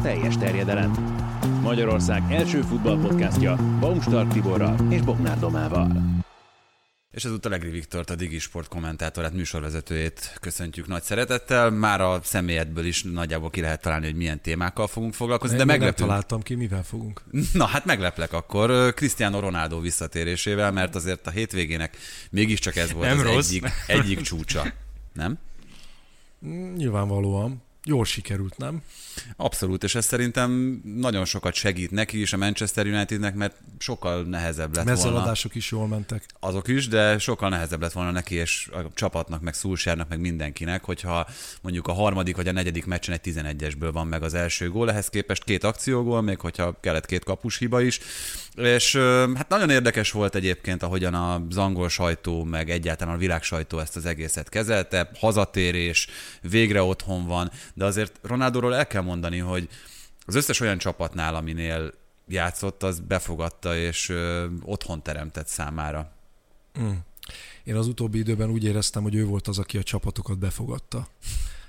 A teljes terjedelem. Magyarország első futballpodcastja Baumstark Tiborral és Bognár Domával. És ezúttal Egri Viktort, a Digi Sport kommentátorát, műsorvezetőjét köszöntjük nagy szeretettel. Már a személyedből is nagyjából ki lehet találni, hogy milyen témákkal fogunk foglalkozni, de, de meglepünk. Nem találtam ki, mivel fogunk. Na hát megleplek akkor Cristiano Ronaldo visszatérésével, mert azért a hétvégének mégiscsak ez volt nem az rossz. egyik, egyik csúcsa. Nem? Nyilvánvalóan. Jól sikerült, nem? Abszolút, és ez szerintem nagyon sokat segít neki is a Manchester Unitednek, mert sokkal nehezebb lett volna. Mezeladások is jól mentek. Azok is, de sokkal nehezebb lett volna neki és a csapatnak, meg Szulsárnak, meg mindenkinek, hogyha mondjuk a harmadik vagy a negyedik meccsen egy 11-esből van meg az első gól, ehhez képest két akciógól, még hogyha kellett két kapus hiba is. És hát nagyon érdekes volt egyébként, ahogyan az angol sajtó, meg egyáltalán a világ sajtó ezt az egészet kezelte. Hazatérés, végre otthon van, de azért Ronaldóról el kell mondani, hogy az összes olyan csapatnál, aminél játszott, az befogadta és ö, otthon teremtett számára. Mm. Én az utóbbi időben úgy éreztem, hogy ő volt az, aki a csapatokat befogadta.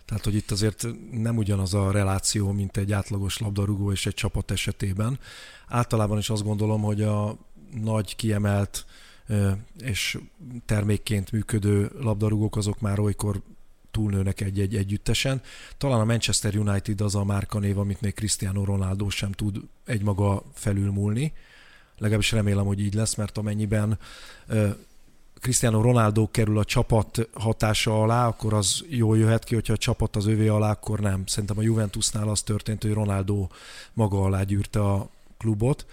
Tehát, hogy itt azért nem ugyanaz a reláció, mint egy átlagos labdarúgó és egy csapat esetében. Általában is azt gondolom, hogy a nagy kiemelt és termékként működő labdarúgók azok már olykor túlnőnek egy-egy együttesen. Talán a Manchester United az a márkanév, amit még Cristiano Ronaldo sem tud egymaga felülmúlni. Legalábbis remélem, hogy így lesz, mert amennyiben Cristiano Ronaldo kerül a csapat hatása alá, akkor az jól jöhet ki, hogyha a csapat az övé alá, akkor nem. Szerintem a Juventusnál az történt, hogy Ronaldo maga alá gyűrte a klubot.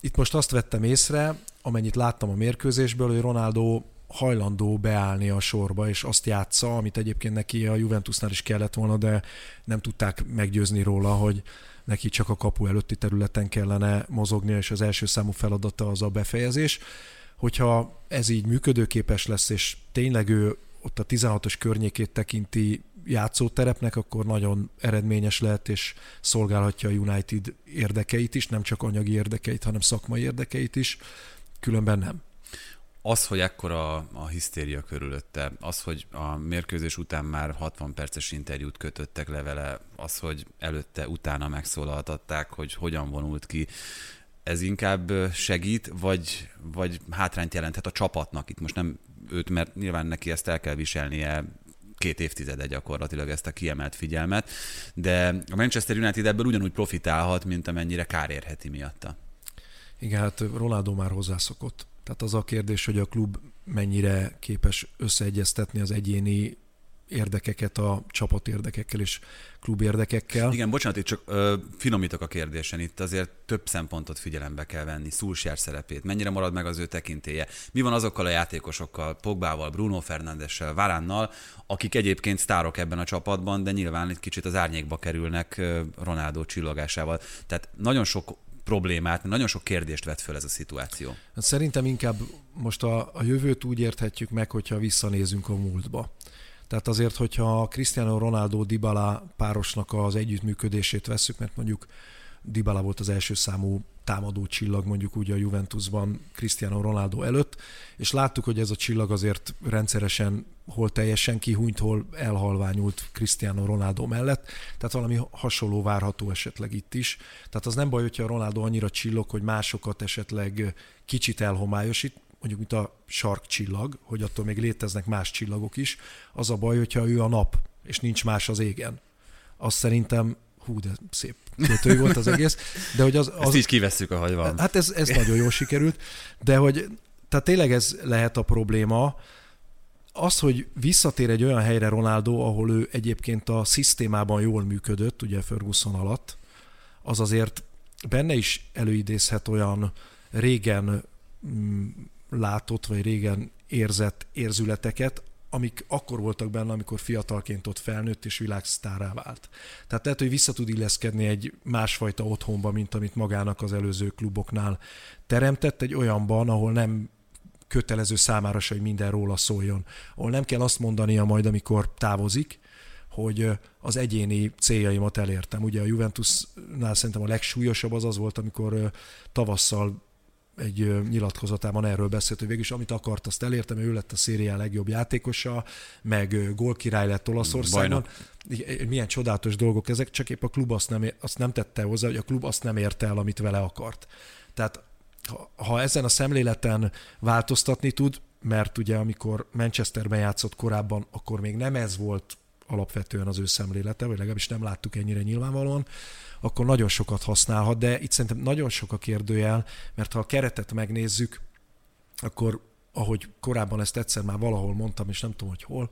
Itt most azt vettem észre, amennyit láttam a mérkőzésből, hogy Ronaldo hajlandó beállni a sorba, és azt játsza, amit egyébként neki a Juventusnál is kellett volna, de nem tudták meggyőzni róla, hogy neki csak a kapu előtti területen kellene mozognia, és az első számú feladata az a befejezés. Hogyha ez így működőképes lesz, és tényleg ő ott a 16-os környékét tekinti játszóterepnek, akkor nagyon eredményes lehet, és szolgálhatja a United érdekeit is, nem csak anyagi érdekeit, hanem szakmai érdekeit is, különben nem az, hogy ekkora a hisztéria körülötte, az, hogy a mérkőzés után már 60 perces interjút kötöttek le vele, az, hogy előtte, utána megszólaltatták, hogy hogyan vonult ki, ez inkább segít, vagy, vagy hátrányt jelenthet a csapatnak? Itt most nem őt, mert nyilván neki ezt el kell viselnie két évtizede gyakorlatilag ezt a kiemelt figyelmet, de a Manchester United ebből ugyanúgy profitálhat, mint amennyire kár érheti miatta. Igen, hát Ronaldo már hozzászokott. Tehát az a kérdés, hogy a klub mennyire képes összeegyeztetni az egyéni érdekeket a csapat érdekekkel és klub érdekekkel. Igen, bocsánat, itt csak ö, finomítok a kérdésen. Itt azért több szempontot figyelembe kell venni. Szulsjár szerepét, mennyire marad meg az ő tekintéje. Mi van azokkal a játékosokkal, Pogbával, Bruno Fernándessel, Varánnal, akik egyébként sztárok ebben a csapatban, de nyilván egy kicsit az árnyékba kerülnek Ronaldo csillagásával. Tehát nagyon sok problémát, nagyon sok kérdést vet föl ez a szituáció. Hát szerintem inkább most a, a jövőt úgy érthetjük meg, hogyha visszanézünk a múltba. Tehát azért, hogyha Cristiano Ronaldo Dybala párosnak az együttműködését veszük, mert mondjuk Dybala volt az első számú támadó csillag mondjuk úgy a Juventusban Cristiano Ronaldo előtt, és láttuk, hogy ez a csillag azért rendszeresen hol teljesen kihúnyt, hol elhalványult Cristiano Ronaldo mellett, tehát valami hasonló várható esetleg itt is. Tehát az nem baj, hogyha Ronaldo annyira csillog, hogy másokat esetleg kicsit elhomályosít, mondjuk mint a sarkcsillag, hogy attól még léteznek más csillagok is. Az a baj, hogyha ő a nap, és nincs más az égen. Azt szerintem hú, de szép kötői volt az egész. De hogy az, az, Ezt így kivesszük, ahogy van. Hát ez, ez nagyon jól sikerült, de hogy tehát tényleg ez lehet a probléma, az, hogy visszatér egy olyan helyre Ronaldo, ahol ő egyébként a szisztémában jól működött, ugye Ferguson alatt, az azért benne is előidézhet olyan régen mm, látott, vagy régen érzett érzületeket, amik akkor voltak benne, amikor fiatalként ott felnőtt és világsztárá vált. Tehát lehet, hogy vissza tud illeszkedni egy másfajta otthonba, mint amit magának az előző kluboknál teremtett, egy olyanban, ahol nem kötelező számára se, hogy minden róla szóljon. Ahol nem kell azt mondania majd, amikor távozik, hogy az egyéni céljaimat elértem. Ugye a Juventusnál szerintem a legsúlyosabb az az volt, amikor tavasszal egy nyilatkozatában erről beszélt, hogy végülis amit akart, azt elértem, ő lett a szériá legjobb játékosa, meg gólkirály lett Olaszországon. Bajnok. Milyen csodálatos dolgok ezek, csak épp a klub azt nem, azt nem tette hozzá, hogy a klub azt nem érte el, amit vele akart. Tehát ha, ha ezen a szemléleten változtatni tud, mert ugye amikor Manchesterben játszott korábban, akkor még nem ez volt alapvetően az ő szemlélete, vagy legalábbis nem láttuk ennyire nyilvánvalóan, akkor nagyon sokat használhat, de itt szerintem nagyon sok a kérdőjel, mert ha a keretet megnézzük, akkor ahogy korábban ezt egyszer már valahol mondtam, és nem tudom, hogy hol,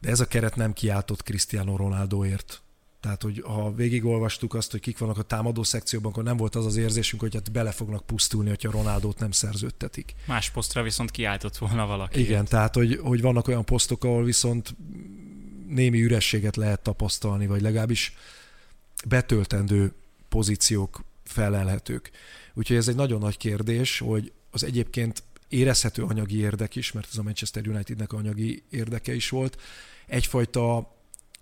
de ez a keret nem kiáltott Cristiano Ronaldoért. Tehát, hogy ha végigolvastuk azt, hogy kik vannak a támadó szekcióban, akkor nem volt az az érzésünk, hogy hát bele fognak pusztulni, hogyha Ronaldót nem szerződtetik. Más posztra viszont kiáltott volna valaki. Igen, tehát, hogy, hogy vannak olyan posztok, ahol viszont némi ürességet lehet tapasztalni, vagy legalábbis betöltendő pozíciók felelhetők. Úgyhogy ez egy nagyon nagy kérdés, hogy az egyébként érezhető anyagi érdek is, mert ez a Manchester Unitednek anyagi érdeke is volt, egyfajta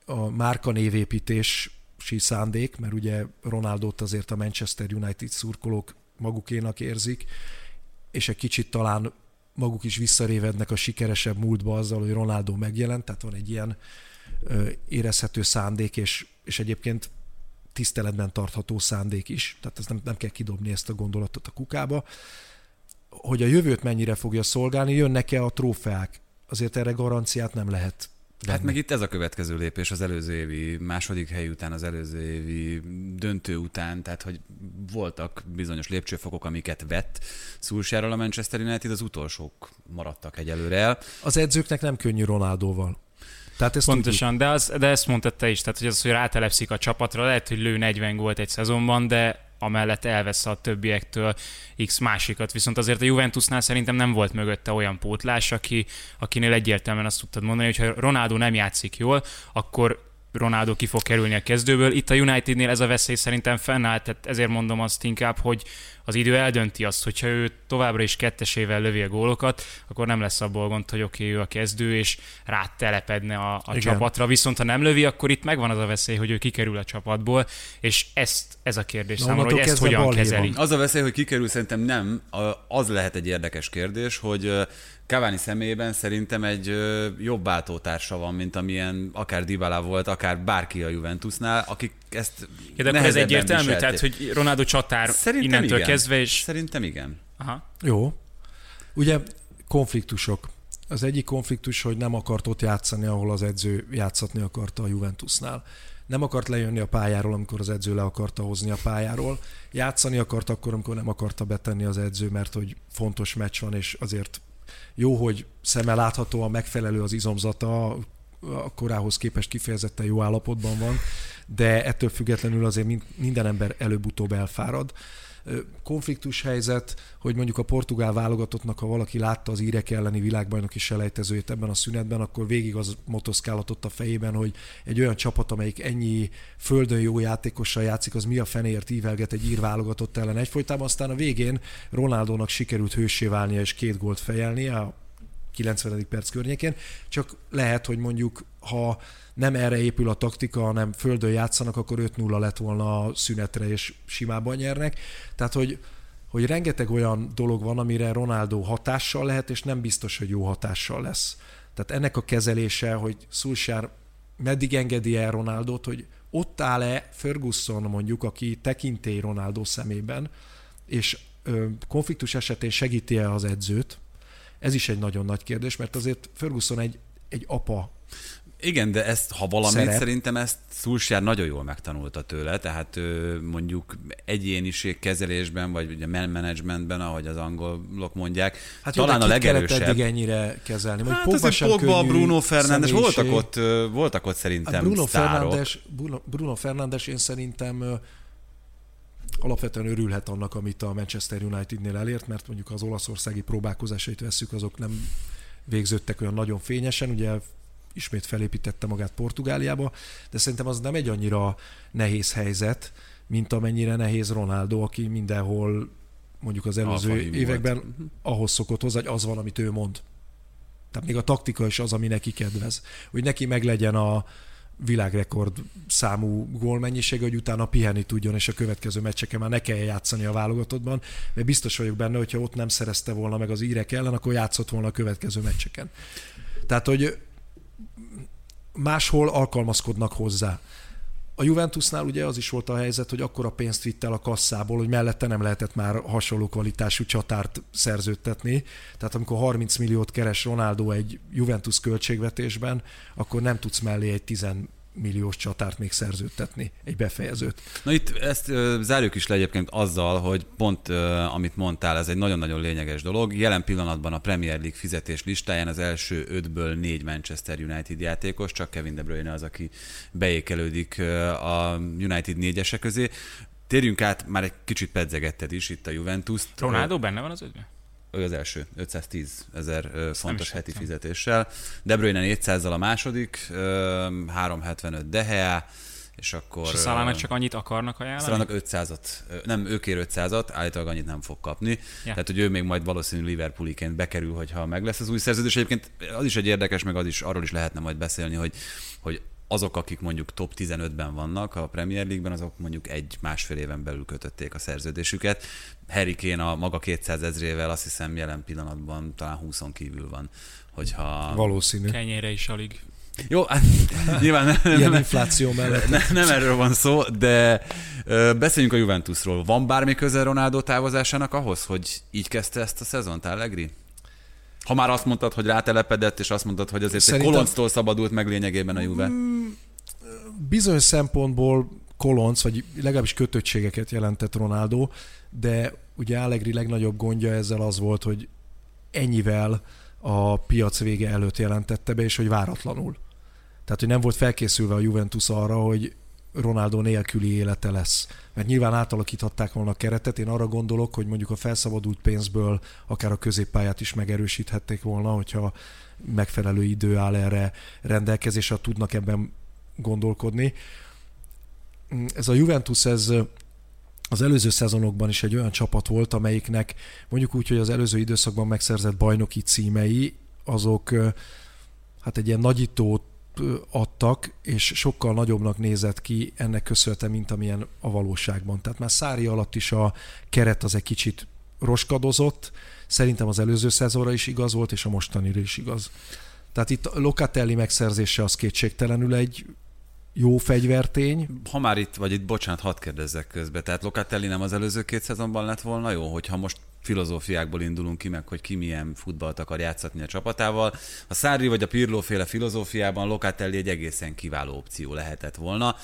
a márka névépítési szándék, mert ugye Ronaldot azért a Manchester United szurkolók magukénak érzik, és egy kicsit talán maguk is visszarévednek a sikeresebb múltba azzal, hogy Ronaldo megjelent, tehát van egy ilyen érezhető szándék, és, és egyébként tiszteletben tartható szándék is, tehát ezt nem, nem kell kidobni ezt a gondolatot a kukába, hogy a jövőt mennyire fogja szolgálni, jönnek-e a trófeák. Azért erre garanciát nem lehet Hát meg itt ez a következő lépés az előző évi második hely után, az előző évi döntő után, tehát hogy voltak bizonyos lépcsőfokok, amiket vett Szulsárral a Manchester United, az utolsók maradtak egyelőre el. Az edzőknek nem könnyű Ronaldóval. Tehát ezt Pontosan, tudjuk. de, az, de ezt mondtad te is, tehát hogy az, hogy rátelepszik a csapatra, lehet, hogy lő 40 gólt egy szezonban, de amellett elvesz a többiektől X másikat. Viszont azért a Juventusnál szerintem nem volt mögötte olyan pótlás, aki, akinél egyértelműen azt tudtad mondani, hogy ha Ronaldo nem játszik jól, akkor Ronaldo ki fog kerülni a kezdőből. Itt a Unitednél ez a veszély szerintem fennáll, tehát ezért mondom azt inkább, hogy az idő eldönti azt, hogyha ő továbbra is kettesével lövi a gólokat, akkor nem lesz abból gond, hogy oké, okay, ő a kezdő, és rátelepedne a, a csapatra. Viszont ha nem lövi, akkor itt megvan az a veszély, hogy ő kikerül a csapatból, és ezt, ez a kérdés Na, számomra, hogy ezt hogyan kezeli. Az a veszély, hogy kikerül, szerintem nem. Az lehet egy érdekes kérdés, hogy Cavani személyében szerintem egy jobb váltótársa van, mint amilyen akár Dybala volt, akár bárki a Juventusnál, akik ezt ja, de ez egyértelmű, viselték. tehát hogy Ronaldo csatár szerintem innentől igen. kezdve, és... Szerintem igen. Aha. Jó. Ugye konfliktusok. Az egyik konfliktus, hogy nem akart ott játszani, ahol az edző játszatni akarta a Juventusnál. Nem akart lejönni a pályáról, amikor az edző le akarta hozni a pályáról. Játszani akart akkor, amikor nem akarta betenni az edző, mert hogy fontos meccs van, és azért jó, hogy szemmel láthatóan megfelelő az izomzata, a korához képest kifejezetten jó állapotban van, de ettől függetlenül azért minden ember előbb-utóbb elfárad konfliktus helyzet, hogy mondjuk a portugál válogatottnak, ha valaki látta az írek elleni világbajnoki selejtezőjét ebben a szünetben, akkor végig az motoszkálhatott a fejében, hogy egy olyan csapat, amelyik ennyi földön jó játékossal játszik, az mi a fenéért ívelget egy ír válogatott ellen egyfolytában. Aztán a végén Ronaldónak sikerült hősé válnia és két gólt fejelnie a 90. perc környékén, csak lehet, hogy mondjuk ha nem erre épül a taktika, hanem földön játszanak, akkor 5-0 lett volna a szünetre, és simában nyernek. Tehát, hogy, hogy rengeteg olyan dolog van, amire Ronaldo hatással lehet, és nem biztos, hogy jó hatással lesz. Tehát ennek a kezelése, hogy Szulsár meddig engedi el Ronaldot, hogy ott áll-e Ferguson mondjuk, aki tekintély Ronaldo szemében, és ö, konfliktus esetén segíti-e az edzőt, ez is egy nagyon nagy kérdés, mert azért Ferguson egy, egy apa igen, de ezt, ha valamit, szerep. szerintem ezt Szulsjár nagyon jól megtanulta tőle, tehát mondjuk egyéniség kezelésben, vagy ugye managementben, ahogy az angolok mondják, hát talán a legerősebb. eddig ennyire kezelni? Mondjuk hát Pogba azért Pogba, Bruno Fernandes, voltak ott, voltak ott szerintem hát Bruno Fernandes, Bruno, Bruno Fernandes én szerintem alapvetően örülhet annak, amit a Manchester Unitednél elért, mert mondjuk az olaszországi próbálkozásait vesszük, azok nem végződtek olyan nagyon fényesen, ugye ismét felépítette magát Portugáliába, de szerintem az nem egy annyira nehéz helyzet, mint amennyire nehéz Ronaldo, aki mindenhol mondjuk az előző Alfa években volt. ahhoz szokott hozzá, hogy az van, amit ő mond. Tehát még a taktika is az, ami neki kedvez. Hogy neki meglegyen a világrekord számú gólmennyiség, hogy utána pihenni tudjon, és a következő meccseken már ne kell játszani a válogatottban, mert biztos vagyok benne, hogyha ott nem szerezte volna meg az írek ellen, akkor játszott volna a következő meccseken. Tehát, hogy máshol alkalmazkodnak hozzá. A Juventusnál ugye az is volt a helyzet, hogy akkora pénzt vitt el a kasszából, hogy mellette nem lehetett már hasonló kvalitású csatárt szerződtetni. Tehát amikor 30 milliót keres Ronaldo egy Juventus költségvetésben, akkor nem tudsz mellé egy 10 milliós csatárt még szerződtetni, egy befejezőt. Na itt ezt ö, zárjuk is le egyébként azzal, hogy pont ö, amit mondtál, ez egy nagyon-nagyon lényeges dolog. Jelen pillanatban a Premier League fizetés listáján az első ötből négy Manchester United játékos, csak Kevin De Bruyne az, aki beékelődik ö, a United négyese közé. Térjünk át, már egy kicsit pedzegetted is itt a Juventus-t. Ronaldo benne van az ötben? Ő az első, 510 ezer fontos heti láttam. fizetéssel. De Bruyne 400-zal a második, ö, 375 De Gea, és akkor... És a csak annyit akarnak ajánlani? Szalának 500-at, ö, nem, ő kér 500-at, állítólag annyit nem fog kapni. Ja. Tehát, hogy ő még majd valószínű Liverpooliként bekerül, hogyha meg lesz az új szerződés. Egyébként az is egy érdekes, meg az is, arról is lehetne majd beszélni, hogy, hogy azok, akik mondjuk top 15-ben vannak a Premier League-ben, azok mondjuk egy-másfél éven belül kötötték a szerződésüket. Harry Kane a maga 200 ezrével azt hiszem jelen pillanatban talán 20 kívül van, hogyha... Valószínű. Kenyére is alig. Jó, hát, nyilván nem, Ilyen nem, infláció mellett. ne, nem erről van szó, de ö, beszéljünk a Juventusról. Van bármi köze Ronaldo távozásának ahhoz, hogy így kezdte ezt a szezont Allegri? Ha már azt mondtad, hogy rátelepedett, és azt mondtad, hogy azért Szerintem- egy kolonctól szabadult meg lényegében a Juve. bizonyos szempontból kolonc, vagy legalábbis kötöttségeket jelentett Ronaldo, de ugye Allegri legnagyobb gondja ezzel az volt, hogy ennyivel a piac vége előtt jelentette be, és hogy váratlanul. Tehát, hogy nem volt felkészülve a Juventus arra, hogy Ronaldo nélküli élete lesz. Mert nyilván átalakíthatták volna a keretet. Én arra gondolok, hogy mondjuk a felszabadult pénzből akár a középpályát is megerősíthették volna, hogyha megfelelő idő áll erre rendelkezésre, tudnak ebben gondolkodni. Ez a Juventus, ez az előző szezonokban is egy olyan csapat volt, amelyiknek mondjuk úgy, hogy az előző időszakban megszerzett bajnoki címei, azok hát egy ilyen nagyítót adtak, és sokkal nagyobbnak nézett ki ennek köszönhetően, mint amilyen a valóságban. Tehát már Szári alatt is a keret az egy kicsit roskadozott, szerintem az előző szezonra is igaz volt, és a mostanira is igaz. Tehát itt Locatelli megszerzése az kétségtelenül egy jó fegyvertény. Ha már itt vagy itt, bocsánat, hadd kérdezzek közbe. Tehát Locatelli nem az előző két szezonban lett volna jó, hogyha most filozófiákból indulunk ki, meg hogy ki milyen futballt akar játszatni a csapatával. A Szári vagy a Pirlo féle filozófiában Locatelli egy egészen kiváló opció lehetett volna.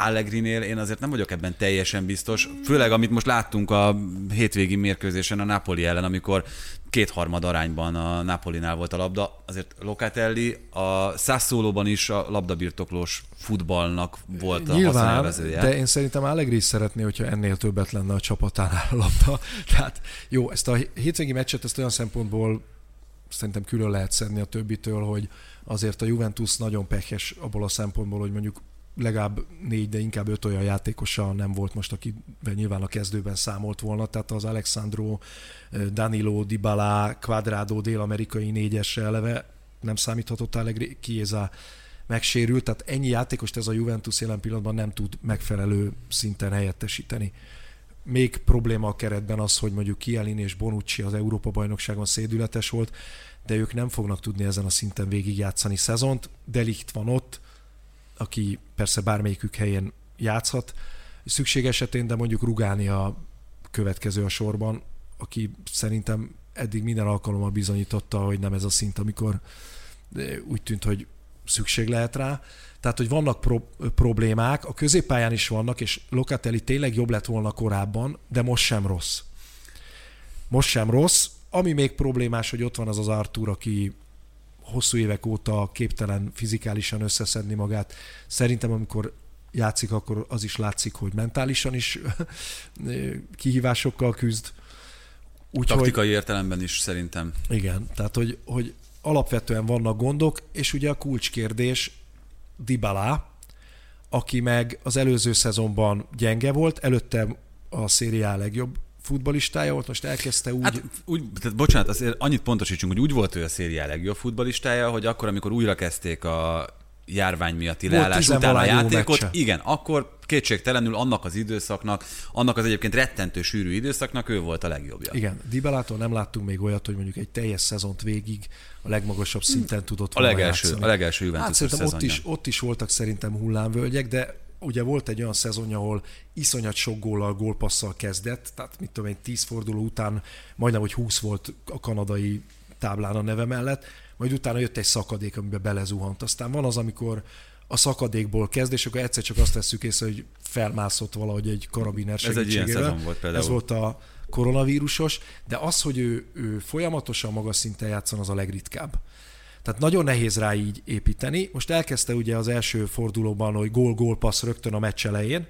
Allegrinél én azért nem vagyok ebben teljesen biztos, főleg amit most láttunk a hétvégi mérkőzésen a Napoli ellen, amikor kétharmad arányban a Napolinál volt a labda, azért Locatelli a Sassuolóban is a labdabirtoklós futballnak volt a Nyilván, haszonélvezője. de én szerintem Allegri is szeretné, hogyha ennél többet lenne a csapatánál a labda. Tehát jó, ezt a hétvégi meccset ezt olyan szempontból szerintem külön lehet szedni a többitől, hogy azért a Juventus nagyon pehes abból a szempontból, hogy mondjuk legalább négy, de inkább öt olyan játékosa nem volt most, akivel nyilván a kezdőben számolt volna, tehát az Alexandro, Danilo, Dybala, Quadrado, dél-amerikai négyesre eleve nem számíthatott Allegri, Chiesa megsérült, tehát ennyi játékost ez a Juventus jelen pillanatban nem tud megfelelő szinten helyettesíteni. Még probléma a keretben az, hogy mondjuk Kielin és Bonucci az Európa-bajnokságon szédületes volt, de ők nem fognak tudni ezen a szinten végigjátszani szezont. Delikt van ott, aki persze bármelyikük helyén játszhat, szükség esetén, de mondjuk Rugálni a következő a sorban, aki szerintem eddig minden alkalommal bizonyította, hogy nem ez a szint, amikor úgy tűnt, hogy szükség lehet rá. Tehát, hogy vannak pro- problémák, a középpályán is vannak, és Locatelli tényleg jobb lett volna korábban, de most sem rossz. Most sem rossz. Ami még problémás, hogy ott van az az Artur, aki hosszú évek óta képtelen fizikálisan összeszedni magát. Szerintem, amikor játszik, akkor az is látszik, hogy mentálisan is kihívásokkal küzd. Úgy, Taktikai hogy, értelemben is szerintem. Igen, tehát hogy, hogy alapvetően vannak gondok, és ugye a kulcskérdés Dybala, aki meg az előző szezonban gyenge volt, előtte a szériá legjobb futbalistája volt, most elkezdte úgy... Hát, úgy tehát bocsánat, azért annyit pontosítsunk, hogy úgy volt ő a szériá legjobb futbalistája, hogy akkor, amikor újra kezdték a járvány miatti leállás után a játékot, meccse. igen, akkor kétségtelenül annak az időszaknak, annak az egyébként rettentő sűrű időszaknak ő volt a legjobbja. Igen, Dybelától nem láttunk még olyat, hogy mondjuk egy teljes szezont végig a legmagasabb szinten tudott a legelső, játszani. A legelső Juventus hát ott is, ott is voltak szerintem hullámvölgyek, de ugye volt egy olyan szezonja, ahol iszonyat sok góllal, gólpasszal kezdett, tehát mit tudom egy 10 forduló után majdnem, hogy 20 volt a kanadai táblán a neve mellett, majd utána jött egy szakadék, amiben belezuhant. Aztán van az, amikor a szakadékból kezd, és akkor egyszer csak azt tesszük észre, hogy felmászott valahogy egy karabiner segítségével. Ez egy ilyen szezon volt például. Ez volt a koronavírusos, de az, hogy ő, ő folyamatosan magas szinten játszon, az a legritkább. Tehát nagyon nehéz rá így építeni. Most elkezdte ugye az első fordulóban, hogy gól-gól passz rögtön a meccs elején,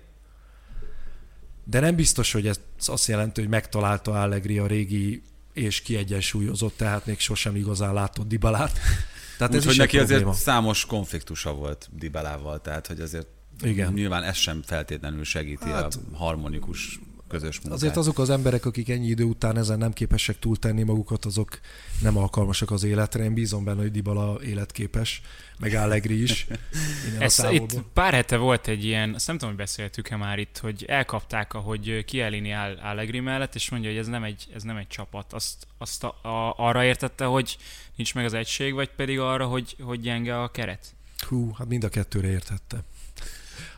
de nem biztos, hogy ez azt jelenti, hogy megtalálta Allegri a régi és kiegyensúlyozott, tehát még sosem igazán látott Dibalát. Tehát Úgy, ez hogy neki probléma. azért számos konfliktusa volt Dibalával, tehát hogy azért Igen. nyilván ez sem feltétlenül segíti hát, a harmonikus közös munkát. Azért azok az emberek, akik ennyi idő után ezen nem képesek túltenni magukat, azok nem alkalmasak az életre. Én bízom benne, hogy Dybala életképes, meg Allegri is. Ez, itt pár hete volt egy ilyen, azt nem tudom, hogy beszéltük-e már itt, hogy elkapták, ahogy Kielini áll Allegri mellett, és mondja, hogy ez nem egy, ez nem egy csapat. Azt, azt a, a, arra értette, hogy nincs meg az egység, vagy pedig arra, hogy, hogy gyenge a keret? Hú, hát mind a kettőre értette.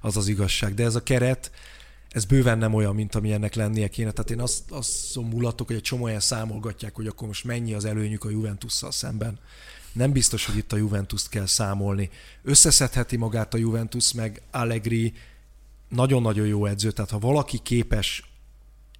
Az az igazság. De ez a keret, ez bőven nem olyan, mint ami ennek lennie kéne. Tehát én azt, azt mulatok, hogy egy csomó olyan számolgatják, hogy akkor most mennyi az előnyük a Juventusszal szemben. Nem biztos, hogy itt a Juventus-t kell számolni. Összeszedheti magát a Juventus, meg Allegri nagyon-nagyon jó edző, tehát ha valaki képes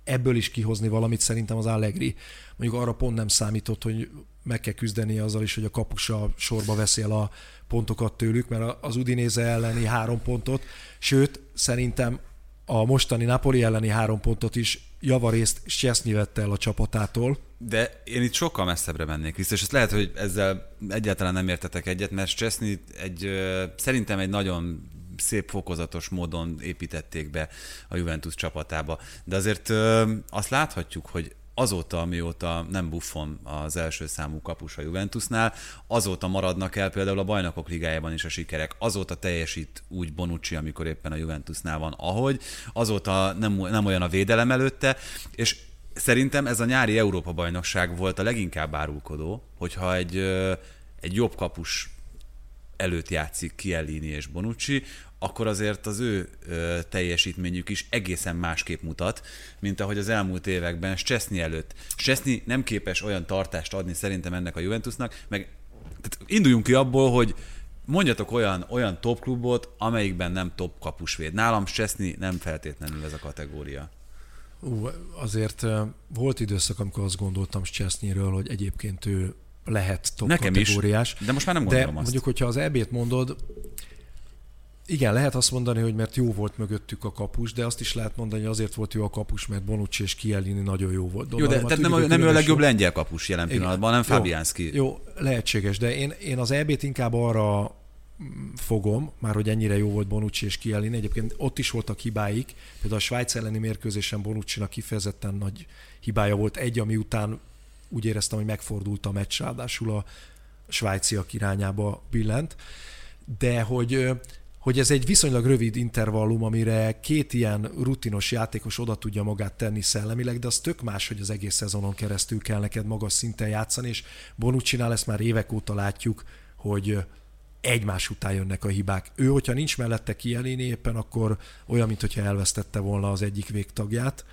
ebből is kihozni valamit, szerintem az Allegri. Mondjuk arra pont nem számított, hogy meg kell küzdeni azzal is, hogy a kapusa sorba veszi a pontokat tőlük, mert az Udinéze elleni három pontot, sőt, szerintem a mostani Napoli elleni három pontot is javarészt Szczesny vette el a csapatától. De én itt sokkal messzebbre mennék vissza, és ezt lehet, hogy ezzel egyáltalán nem értetek egyet, mert Szczesny egy, szerintem egy nagyon szép fokozatos módon építették be a Juventus csapatába. De azért azt láthatjuk, hogy azóta, amióta nem Buffon az első számú kapus a Juventusnál, azóta maradnak el például a bajnokok ligájában is a sikerek, azóta teljesít úgy Bonucci, amikor éppen a Juventusnál van, ahogy, azóta nem, nem olyan a védelem előtte, és szerintem ez a nyári Európa-bajnokság volt a leginkább árulkodó, hogyha egy, egy jobb kapus előtt játszik Kielini és Bonucci, akkor azért az ő ö, teljesítményük is egészen másképp mutat, mint ahogy az elmúlt években Szczesny előtt. Szczesny nem képes olyan tartást adni szerintem ennek a Juventusnak, meg tehát induljunk ki abból, hogy mondjatok olyan, olyan top klubot, amelyikben nem top kapusvéd. Nálam Szczesny nem feltétlenül ez a kategória. Ú, azért volt időszak, amikor azt gondoltam Szczesnyről, hogy egyébként ő lehet top Nekem kategóriás. Is, de most már nem gondolom de azt. mondjuk, hogyha az EB-t mondod, igen, lehet azt mondani, hogy mert jó volt mögöttük a kapus, de azt is lehet mondani, hogy azért volt jó a kapus, mert Bonucci és Kielini nagyon jó volt. Jó, de tehát nem, nem ő a legjobb lengyel kapus jelen pillanatban, nem Fabianski. Jó, jó, lehetséges, de én, én az EB-t inkább arra fogom, már hogy ennyire jó volt Bonucci és Kielini. Egyébként ott is voltak hibáik, például a Svájc elleni mérkőzésen Bonucci-nak kifejezetten nagy hibája volt egy, ami után úgy éreztem, hogy megfordult a meccs, ráadásul a svájciak irányába billent. De hogy hogy ez egy viszonylag rövid intervallum, amire két ilyen rutinos játékos oda tudja magát tenni szellemileg, de az tök más, hogy az egész szezonon keresztül kell neked magas szinten játszani, és Bonucci-nál ezt már évek óta látjuk, hogy egymás után jönnek a hibák. Ő, hogyha nincs mellette kielini éppen, akkor olyan, mintha elvesztette volna az egyik végtagját.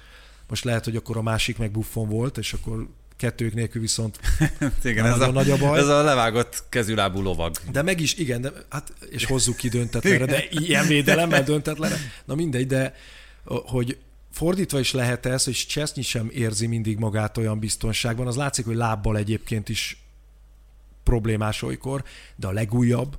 Most lehet, hogy akkor a másik meg buffon volt, és akkor kettők nélkül viszont igen, ez a, nagy a baj. Ez a levágott kezülábú lovag. De meg is, igen, de, hát, és hozzuk ki döntetlenre, de ilyen védelemmel döntetlenre. Na mindegy, de hogy fordítva is lehet ez, hogy Csesznyi sem érzi mindig magát olyan biztonságban. Az látszik, hogy lábbal egyébként is problémás olykor, de a legújabb,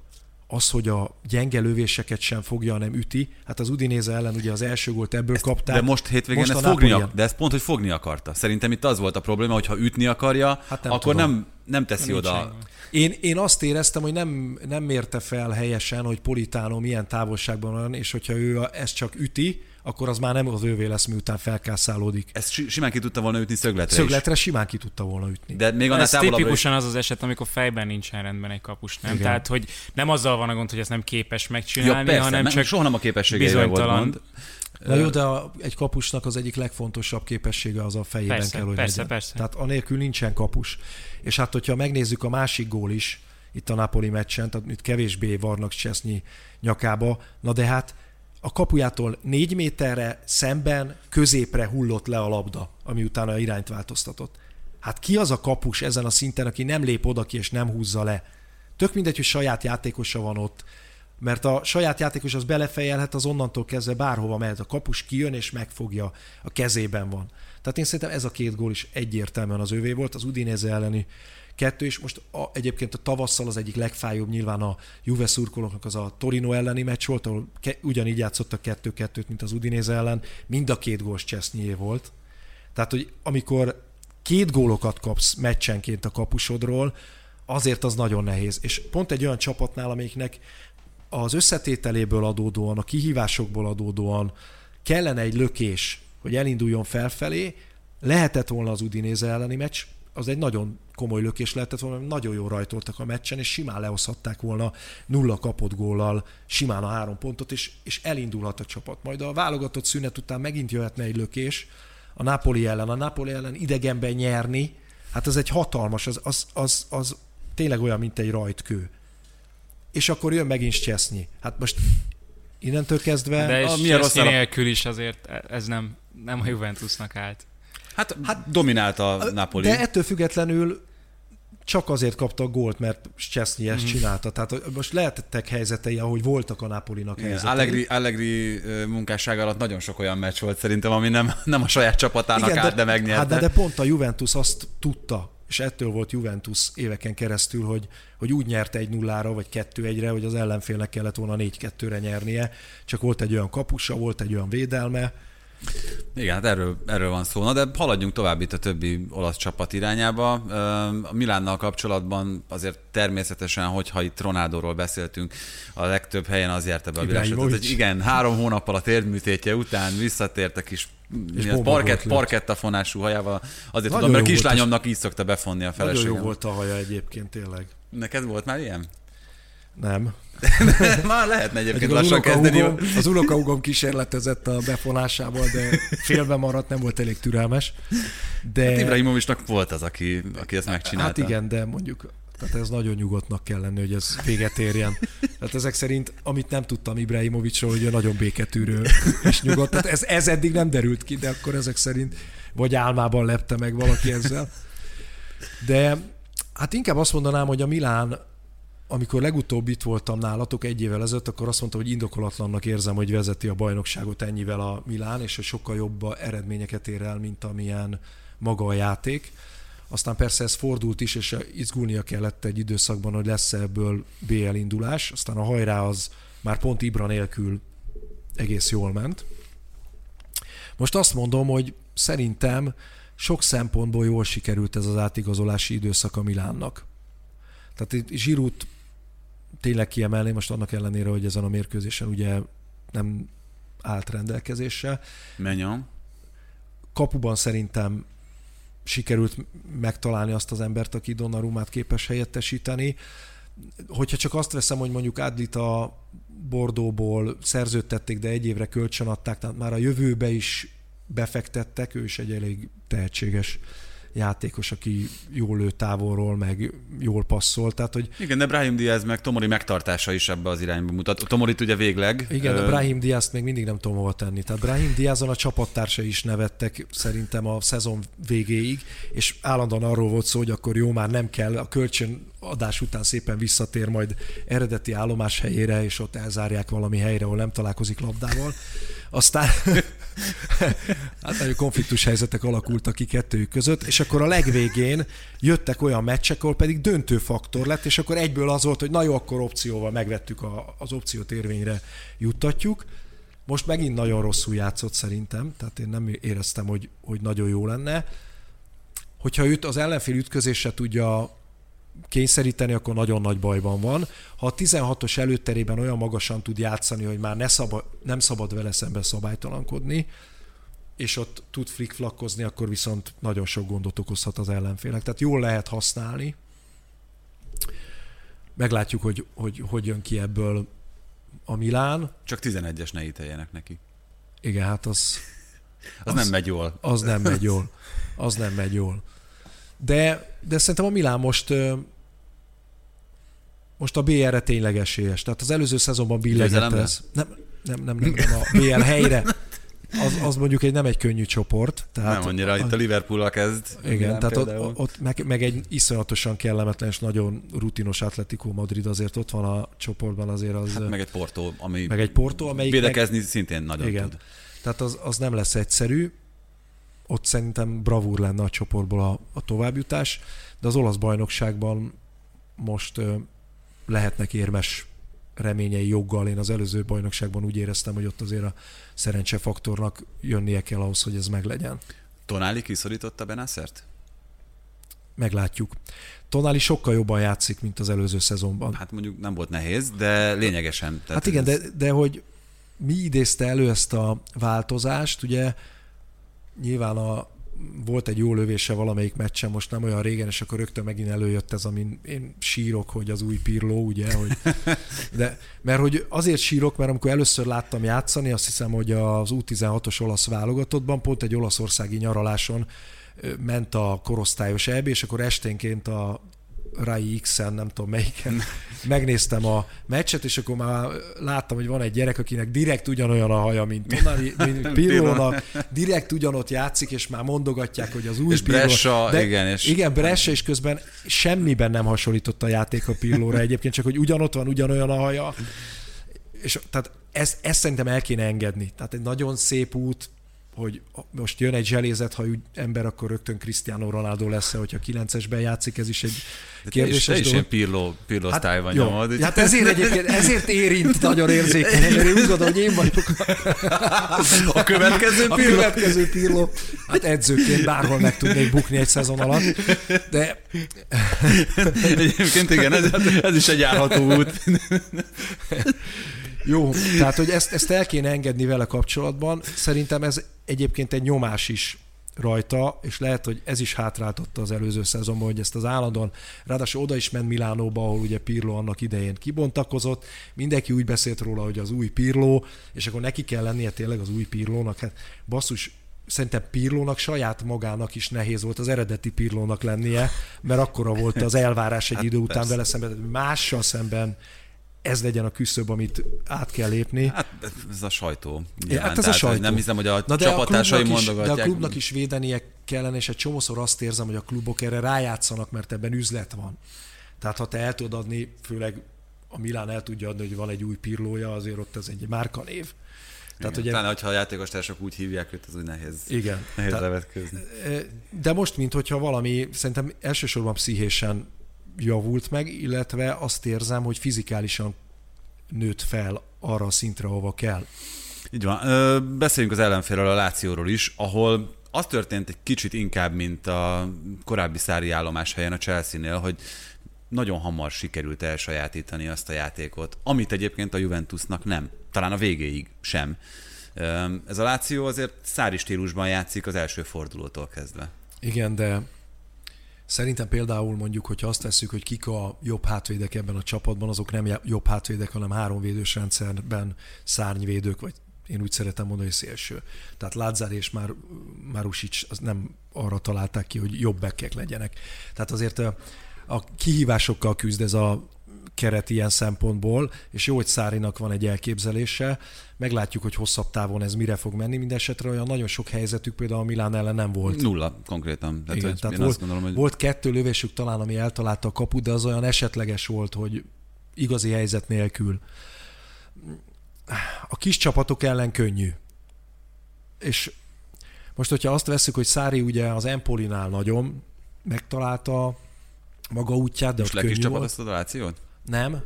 az, hogy a gyenge lövéseket sem fogja, hanem üti. Hát az Udinéze ellen ugye az első gólt ebből ezt, kapták. De most hétvégén most ezt fogni, ak- de ez pont, hogy fogni akarta. Szerintem itt az volt a probléma, hogy ha ütni akarja, hát nem akkor nem, nem teszi oda. Én, én azt éreztem, hogy nem, nem mérte fel helyesen, hogy Politánó milyen távolságban van, és hogyha ő ezt csak üti, akkor az már nem az ővé lesz, miután felkászálódik. Ezt simán ki tudta volna ütni szögletre Szögletre is. simán ki tudta volna ütni. De még Ez tipikusan is... az az eset, amikor fejben nincsen rendben egy kapus, nem? Igen. Tehát, hogy nem azzal van a gond, hogy ezt nem képes megcsinálni, ja, persze, hanem csak soha nem a képessége volt mond. Na jó, de a, egy kapusnak az egyik legfontosabb képessége az a fejében persze, kell, hogy persze, legyen. Persze. Tehát anélkül nincsen kapus. És hát, hogyha megnézzük a másik gól is, itt a Napoli meccsen, tehát itt kevésbé varnak Csesznyi nyakába, na de hát a kapujától négy méterre szemben középre hullott le a labda, ami utána irányt változtatott. Hát ki az a kapus ezen a szinten, aki nem lép oda ki és nem húzza le? Tök mindegy, hogy saját játékosa van ott, mert a saját játékos az belefejelhet, az onnantól kezdve bárhova mehet. A kapus kijön és megfogja, a kezében van. Tehát én szerintem ez a két gól is egyértelműen az övé volt. Az Udinese elleni kettő, és most a, egyébként a tavasszal az egyik legfájóbb nyilván a Juve szurkolóknak az a Torino elleni meccs volt, ahol ke, ugyanígy játszottak kettő-kettőt, mint az Udinéze ellen, mind a két gólus Csesznyé volt. Tehát, hogy amikor két gólokat kapsz meccsenként a kapusodról, azért az nagyon nehéz. És pont egy olyan csapatnál, amelyiknek az összetételéből adódóan, a kihívásokból adódóan kellene egy lökés, hogy elinduljon felfelé, lehetett volna az Udinéze elleni meccs, az egy nagyon komoly lökés lehetett volna, nagyon jól rajtoltak a meccsen, és simán lehozhatták volna nulla kapott góllal, simán a három pontot, és, és elindulhat a csapat. Majd a válogatott szünet után megint jöhetne egy lökés a Napoli ellen. A Napoli ellen idegenben nyerni, hát ez egy hatalmas, az, az, az, az tényleg olyan, mint egy rajtkő. És akkor jön megint Csesznyi. Hát most innentől kezdve... De és a, milyen rossz nélkül is azért ez nem, nem a Juventusnak állt. Hát, hát dominált a Napoli. De ettől függetlenül csak azért kapta a gólt, mert Csesznyi ezt mm. csinálta. Tehát most lehetettek helyzetei, ahogy voltak a Napolinak Igen, helyzetei. Allegri, Allegri munkásság alatt nagyon sok olyan meccs volt szerintem, ami nem, nem a saját csapatának Igen, állt, de, de megnyerte. Hát de, de pont a Juventus azt tudta, és ettől volt Juventus éveken keresztül, hogy, hogy úgy nyerte egy nullára, vagy kettő egyre, hogy az ellenfélnek kellett volna négy kettőre nyernie, csak volt egy olyan kapusa, volt egy olyan védelme, igen, hát erről, erről van szó. Na, de haladjunk tovább itt a többi olasz csapat irányába. A Milánnal kapcsolatban azért természetesen, hogyha itt Ronaldóról beszéltünk, a legtöbb helyen az járta be a világsot. hogy igen, három hónappal a térdműtétje után visszatért a kis parkett, parkettafonású hajával. Azért Nagyon tudom, mert a kislányomnak így szokta befonni a feleségem. Nagyon jó volt a haja egyébként, tényleg. Neked volt már ilyen? Nem. Már lehetne egyébként lassan kezdeni. Ugom, az unokaugom kísérletezett a befonásával, de félbe maradt, nem volt elég türelmes. De... Hát Ibrahimovicsnak volt az, aki, aki ezt megcsinálta. Hát igen, de mondjuk tehát ez nagyon nyugodtnak kell lenni, hogy ez véget érjen. Tehát ezek szerint, amit nem tudtam Ibrahimovicsról, hogy ő nagyon béketűrő és nyugodt. Tehát ez, ez eddig nem derült ki, de akkor ezek szerint vagy álmában lepte meg valaki ezzel. De hát inkább azt mondanám, hogy a Milán amikor legutóbb itt voltam nálatok egy évvel ezelőtt, akkor azt mondta, hogy indokolatlannak érzem, hogy vezeti a bajnokságot ennyivel a Milán, és hogy sokkal jobb eredményeket ér el, mint amilyen maga a játék. Aztán persze ez fordult is, és izgulnia kellett egy időszakban, hogy lesz ebből BL indulás. Aztán a hajrá az már pont Ibra nélkül egész jól ment. Most azt mondom, hogy szerintem sok szempontból jól sikerült ez az átigazolási időszak a Milánnak. Tehát itt Zsirút tényleg kiemelném, most annak ellenére, hogy ezen a mérkőzésen ugye nem állt rendelkezésre. Menjam. Kapuban szerintem sikerült megtalálni azt az embert, aki Donnarumát képes helyettesíteni. Hogyha csak azt veszem, hogy mondjuk Adlit a Bordóból szerződtették, de egy évre kölcsön adták, tehát már a jövőbe is befektettek, ő is egy elég tehetséges játékos, aki jól lő távolról, meg jól passzol. Tehát, hogy... Igen, de Brahim Diaz meg Tomori megtartása is ebbe az irányba mutat. Tomorit ugye végleg. Igen, de Brahim Diaz még mindig nem tudom hova tenni. Tehát Brahim Diazon a csapattársai is nevettek szerintem a szezon végéig, és állandóan arról volt szó, hogy akkor jó, már nem kell, a kölcsön adás után szépen visszatér majd eredeti állomás helyére, és ott elzárják valami helyre, ahol nem találkozik labdával. Aztán hát nagyon konfliktus helyzetek alakultak ki kettőjük között, és akkor a legvégén jöttek olyan meccsek, ahol pedig döntő faktor lett, és akkor egyből az volt, hogy na jó, akkor opcióval megvettük a, az opciót érvényre juttatjuk. Most megint nagyon rosszul játszott szerintem, tehát én nem éreztem, hogy, hogy nagyon jó lenne. Hogyha őt az ellenfél ütközésre tudja kényszeríteni, akkor nagyon nagy bajban van. Ha a 16-os előterében olyan magasan tud játszani, hogy már ne szaba, nem szabad vele szemben szabálytalankodni, és ott tud flickflakkozni, akkor viszont nagyon sok gondot okozhat az ellenfélnek. Tehát jól lehet használni. Meglátjuk, hogy hogy, hogy jön ki ebből a Milán. Csak 11-es ne íteljenek neki. Igen, hát az... Az, az nem megy jól. Az nem megy jól. Az nem megy jól. De, de szerintem a Milán most most a BR-re tényleg esélyes. Tehát az előző szezonban billegett ez. Nem, nem, nem, nem, nem, a BL helyre. Az, az mondjuk egy nem egy könnyű csoport. Tehát nem annyira, a, itt a Liverpool kezd. Igen, tehát ott, ott meg, meg, egy iszonyatosan kellemetlen és nagyon rutinos Atletico Madrid azért ott van a csoportban azért az... Hát meg egy Porto, ami meg egy Porto, amelyik védekezni meg, szintén nagyon igen. tud. Tehát az, az nem lesz egyszerű ott szerintem bravúr lenne a csoportból a, a továbbjutás, de az olasz bajnokságban most ö, lehetnek érmes reményei joggal. Én az előző bajnokságban úgy éreztem, hogy ott azért a szerencsefaktornak jönnie kell ahhoz, hogy ez meglegyen. Tonáli kiszorította Benászert? Meglátjuk. Tonáli sokkal jobban játszik, mint az előző szezonban. Hát mondjuk nem volt nehéz, de lényegesen. Tehát hát igen, ez... de, de hogy mi idézte elő ezt a változást, ugye nyilván a, volt egy jó lövése valamelyik meccsen, most nem olyan régen, és akkor rögtön megint előjött ez, amin én sírok, hogy az új Pirló, ugye, hogy, de, mert hogy azért sírok, mert amikor először láttam játszani, azt hiszem, hogy az U16-os olasz válogatottban, pont egy olaszországi nyaraláson ment a korosztályos EB, és akkor esténként a Rai X-en, nem tudom melyiken, megnéztem a meccset, és akkor már láttam, hogy van egy gyerek, akinek direkt ugyanolyan a haja, mint, Tonali, mint Pirlónak, direkt ugyanott játszik, és már mondogatják, hogy az új és Pirló. Bressa, de, igen, és... Igen, Bressa, és közben semmiben nem hasonlított a játék a Pirlóra egyébként, csak hogy ugyanott van, ugyanolyan a haja. És tehát ezt, ezt szerintem el kéne engedni. Tehát egy nagyon szép út, hogy most jön egy zselézet, ha úgy ember, akkor rögtön Cristiano Ronaldo lesz hogyha 9-esben játszik, ez is egy kérdés. Te is, is ilyen pirló, pirló hát, van nyomod. Hát ezért egyébként, ezért érint nagyon érzékeny, mert én úgy gondolom, hogy én vagyok a következő pirló. A következő pirló. Hát edzőként bárhol meg tudnék bukni egy szezon alatt, de... Egyébként igen, ez, ez is egy járható út. Jó, tehát hogy ezt, ezt el kéne engedni vele kapcsolatban. Szerintem ez egyébként egy nyomás is rajta, és lehet, hogy ez is hátráltotta az előző szezonban, hogy ezt az állandóan, ráadásul oda is ment Milánóba, ahol ugye Pirlo annak idején kibontakozott, mindenki úgy beszélt róla, hogy az új Pirlo, és akkor neki kell lennie tényleg az új Pirlónak, hát basszus, szerintem Pirlónak saját magának is nehéz volt az eredeti Pirlónak lennie, mert akkora volt az elvárás egy idő után vele szemben, mással szemben ez legyen a küszöb, amit át kell lépni. Hát ez a sajtó. Ja, hát ez a sajtó. Nem hiszem, hogy a Na csapattársai mondogatják. De a klubnak is védenie kellene, és egy csomószor azt érzem, hogy a klubok erre rájátszanak, mert ebben üzlet van. Tehát ha te el tudod adni, főleg a Milán el tudja adni, hogy van egy új pirlója, azért ott ez egy márkanév. Tehát, ugye, Talán, hogyha a játékostársak úgy hívják őt, az úgy nehéz, igen, nehéz tehát, levetközni. De most, mint hogyha valami, szerintem elsősorban pszichésen javult meg, illetve azt érzem, hogy fizikálisan nőtt fel arra a szintre, ahova kell. Így van. Beszéljünk az ellenfélről, a Lációról is, ahol az történt egy kicsit inkább, mint a korábbi szári állomás helyen a Chelsea-nél, hogy nagyon hamar sikerült elsajátítani azt a játékot, amit egyébként a Juventusnak nem. Talán a végéig sem. Ez a Láció azért szári stílusban játszik az első fordulótól kezdve. Igen, de Szerintem például mondjuk, hogyha azt tesszük, hogy kik a jobb hátvédek ebben a csapatban, azok nem jobb hátvédek, hanem háromvédős rendszerben szárnyvédők, vagy én úgy szeretem mondani, hogy szélső. Tehát Lázár és már Marusic az nem arra találták ki, hogy jobb bekkek legyenek. Tehát azért a, a kihívásokkal küzd ez a keret ilyen szempontból, és jó, hogy Szárinak van egy elképzelése, meglátjuk, hogy hosszabb távon ez mire fog menni, mindesetre olyan nagyon sok helyzetük például a Milán ellen nem volt. Nulla konkrétan. Tehát, Igen, tehát volt, gondolom, hogy... volt kettő lövésük talán, ami eltalálta a kaput, de az olyan esetleges volt, hogy igazi helyzet nélkül. A kis csapatok ellen könnyű. és most, hogyha azt veszük, hogy Szári ugye az Empolinál nagyon megtalálta maga útját, de Most ott le kis könnyű csapat ezt a Lációt? Nem,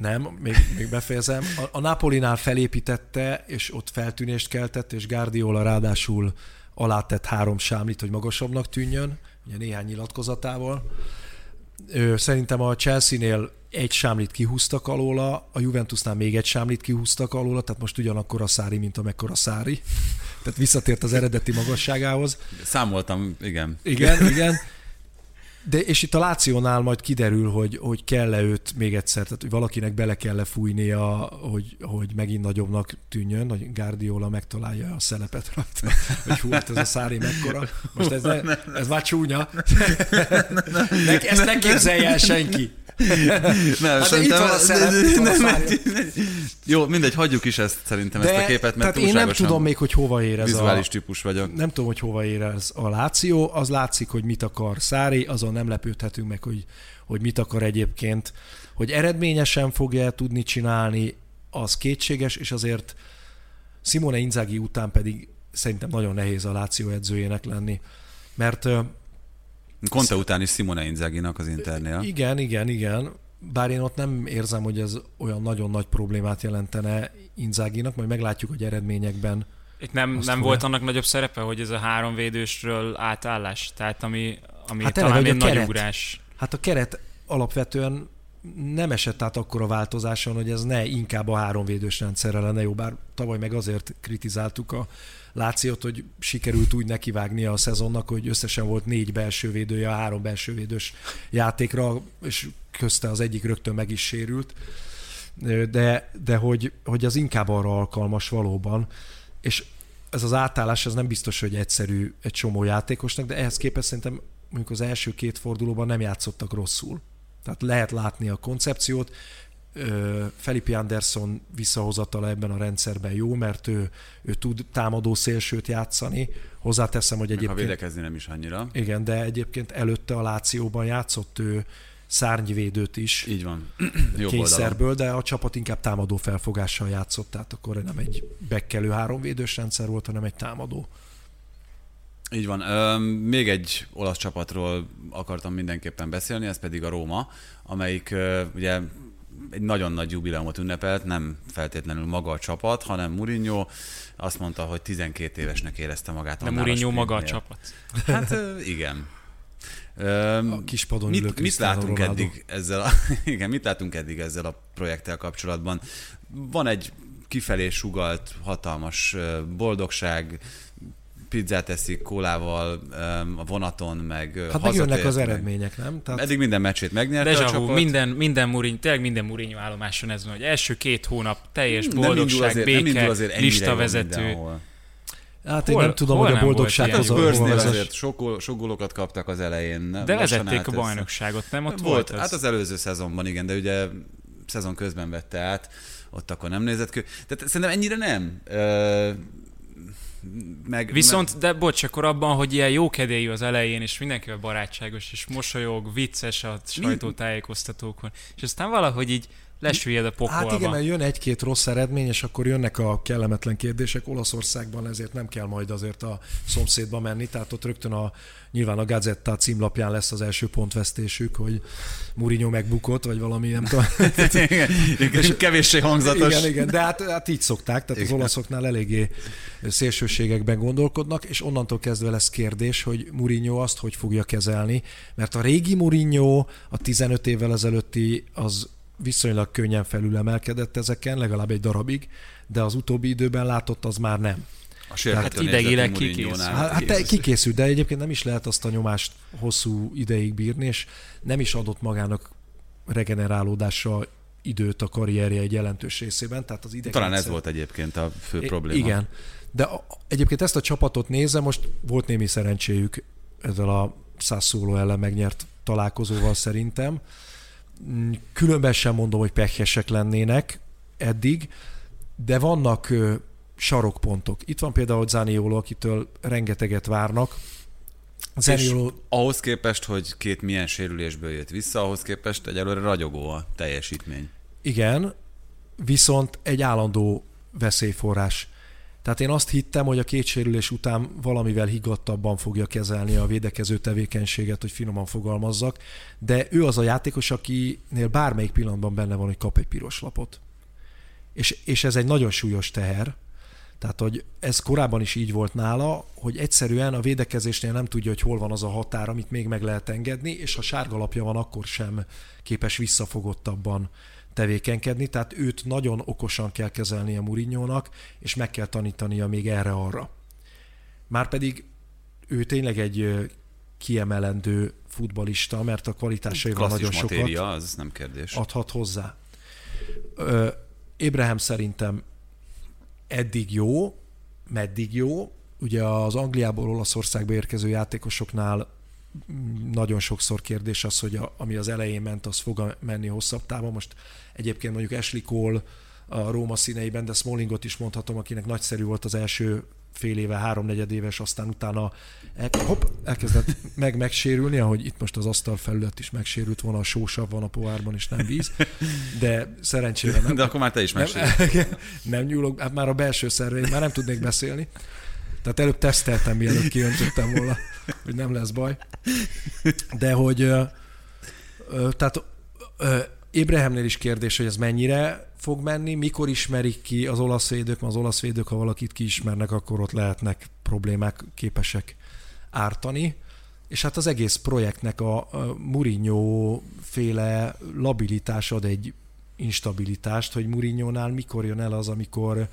nem, még, még befejezem. A, a Napolinál felépítette, és ott feltűnést keltett, és Guardiola ráadásul alátett három sámlit, hogy magasabbnak tűnjön, ugye néhány nyilatkozatával. Szerintem a Chelsea-nél egy sámlit kihúztak alóla, a Juventusnál még egy sámlit kihúztak alóla, tehát most ugyanakkor a Szári, mint amekkora Szári. Tehát visszatért az eredeti magasságához. Számoltam, igen. Igen, igen. De és itt a Lációnál majd kiderül, hogy, hogy kell-e őt még egyszer, tehát hogy valakinek bele kell-e fújnia, hogy, hogy megint nagyobbnak tűnjön, hogy Guardiola megtalálja a szelepet rajta, hogy hú, hát ez a szári mekkora. Most ez, ne, ez már csúnya. Ne, ezt ne képzelje el senki. Nem, Hát de itt van a van a szári. Jó, mindegy, hagyjuk is ezt szerintem, ezt a képet, mert tehát én nem tudom még, hogy hova ér ez a, típus vagyok. nem tudom, hogy hova ér ez a Láció, az látszik, hogy mit akar Szári, azon nem lepődhetünk meg, hogy, hogy mit akar egyébként. Hogy eredményesen fogja tudni csinálni, az kétséges, és azért Simone Inzaghi után pedig szerintem nagyon nehéz a Láció edzőjének lenni. Mert Conte után is Simone Inzaghi-nak az Internél. igen, igen, igen, bár én ott nem érzem, hogy ez olyan nagyon nagy problémát jelentene Inzáginak, majd meglátjuk, hogy eredményekben Itt nem, Azt nem fogja. volt annak nagyobb szerepe, hogy ez a három védősről átállás? Tehát ami, ami Hát talán egy a nagy keret. ugrás. Hát a keret alapvetően nem esett át akkora változáson, hogy ez ne inkább a háromvédős rendszerre lenne jó, bár tavaly meg azért kritizáltuk a Lációt, hogy sikerült úgy nekivágnia a szezonnak, hogy összesen volt négy belső védője három belső védős játékra, és közte az egyik rögtön meg is sérült, de, de hogy, hogy az inkább arra alkalmas valóban, és ez az átállás ez nem biztos, hogy egyszerű egy csomó játékosnak, de ehhez képest szerintem mondjuk az első két fordulóban nem játszottak rosszul. Tehát lehet látni a koncepciót. Felipe Anderson visszahozatala ebben a rendszerben jó, mert ő, ő tud támadó szélsőt játszani. Hozzáteszem, hogy Meg ha egyébként... védekezni nem is annyira. Igen, de egyébként előtte a Lációban játszott ő szárnyvédőt is Így van. Jobb oldalon. kényszerből, de a csapat inkább támadó felfogással játszott, tehát akkor nem egy bekkelő háromvédős rendszer volt, hanem egy támadó. Így van. Még egy olasz csapatról akartam mindenképpen beszélni, ez pedig a Róma, amelyik ugye egy nagyon nagy jubileumot ünnepelt, nem feltétlenül maga a csapat, hanem Mourinho azt mondta, hogy 12 évesnek érezte magát. De annál a Mourinho maga a csapat. Hát igen. A kispadon ülő mit, mit látunk Ronaldo. eddig ezzel a, igen, mit látunk eddig ezzel a projekttel kapcsolatban? Van egy kifelé sugalt hatalmas boldogság, pizzát eszik kólával a vonaton, meg Hát meg jönnek az meg- eredmények, nem? Tehát Eddig minden meccsét megnyerte a Deja vu, csapat. minden, minden Mourinho, tényleg minden Mourinho állomáson ez van, hogy első két hónap teljes Nem indul boldogság, azért- nem indul béke, azért listavezető. mindenhol. Hát én Hol- nem tudom, hogy a boldogság az a azért sok, sok gólokat kaptak az elején. De vezették a bajnokságot, nem? Ott volt, volt, ez. hát az előző szezonban igen, de ugye szezon közben vette át, ott akkor nem nézett ki. Tehát szerintem ennyire nem. Meg, Viszont, de bocs, akkor abban, hogy ilyen jókedélyű az elején, és mindenkivel barátságos, és mosolyog, vicces a sajtótájékoztatókon, és aztán valahogy így lesüllyed a pokolba. Hát igen, mert jön egy-két rossz eredmény, és akkor jönnek a kellemetlen kérdések. Olaszországban ezért nem kell majd azért a szomszédba menni, tehát ott rögtön a, nyilván a Gazetta címlapján lesz az első pontvesztésük, hogy Mourinho megbukott, vagy valami, nem tudom. igen, kevéssé hangzatos. Igen, igen, de hát, hát így szokták, tehát az Igen. olaszoknál eléggé szélsőségekben gondolkodnak, és onnantól kezdve lesz kérdés, hogy Mourinho azt hogy fogja kezelni, mert a régi Mourinho, a 15 évvel ezelőtti, az viszonylag könnyen felülemelkedett ezeken, legalább egy darabig, de az utóbbi időben látott az már nem. A Hát idegileg kikészül. Hát, hát te kikészült, de egyébként nem is lehet azt a nyomást hosszú ideig bírni, és nem is adott magának regenerálódásra időt a karrierje egy jelentős részében, tehát az ideg Talán ez volt egyébként a fő probléma. Igen. De a, egyébként ezt a csapatot nézem, most volt némi szerencséjük ezzel a Sassuolo ellen megnyert találkozóval szerintem. Mm, Különben sem mondom, hogy pehesek lennének eddig, de vannak sarokpontok. Itt van például Zaniolo, akitől rengeteget várnak. Zaniolo, Ahhoz képest, hogy két milyen sérülésből jött vissza, ahhoz képest egyelőre ragyogó a teljesítmény. igen, viszont egy állandó veszélyforrás. Tehát én azt hittem, hogy a két sérülés után valamivel higgadtabban fogja kezelni a védekező tevékenységet, hogy finoman fogalmazzak, de ő az a játékos, akinél bármelyik pillanatban benne van, hogy kap egy piros lapot. És, és ez egy nagyon súlyos teher, tehát, hogy ez korábban is így volt nála, hogy egyszerűen a védekezésnél nem tudja, hogy hol van az a határ, amit még meg lehet engedni, és ha sárga lapja van, akkor sem képes visszafogottabban tevékenykedni, tehát őt nagyon okosan kell kezelni a Murinyónak, és meg kell tanítania még erre-arra. Márpedig ő tényleg egy kiemelendő futbalista, mert a kvalitásaival nagyon sokat az nem kérdés. adhat hozzá. Ébrahim szerintem eddig jó, meddig jó. Ugye az Angliából Olaszországba érkező játékosoknál nagyon sokszor kérdés az, hogy a, ami az elején ment, az fog menni hosszabb távon. Most egyébként mondjuk Ashley Cole a Róma színeiben, de Smallingot is mondhatom, akinek nagyszerű volt az első fél éve, háromnegyed éves, aztán utána el, hopp, elkezdett meg megsérülni, ahogy itt most az asztal felület is megsérült volna, a sósav van a pohárban, és nem víz, de szerencsére nem. De akkor már te is megsérült. Nem, nem nyúlok, hát már a belső szerveim, már nem tudnék beszélni. Tehát előbb teszteltem, mielőtt kiöntöttem volna, hogy nem lesz baj. De hogy tehát Ébrehemnél is kérdés, hogy ez mennyire fog menni, mikor ismerik ki az olasz védők, mert az olasz védők, ha valakit kiismernek, akkor ott lehetnek problémák képesek ártani. És hát az egész projektnek a, Mourinho féle labilitás ad egy instabilitást, hogy Mourinho-nál mikor jön el az, amikor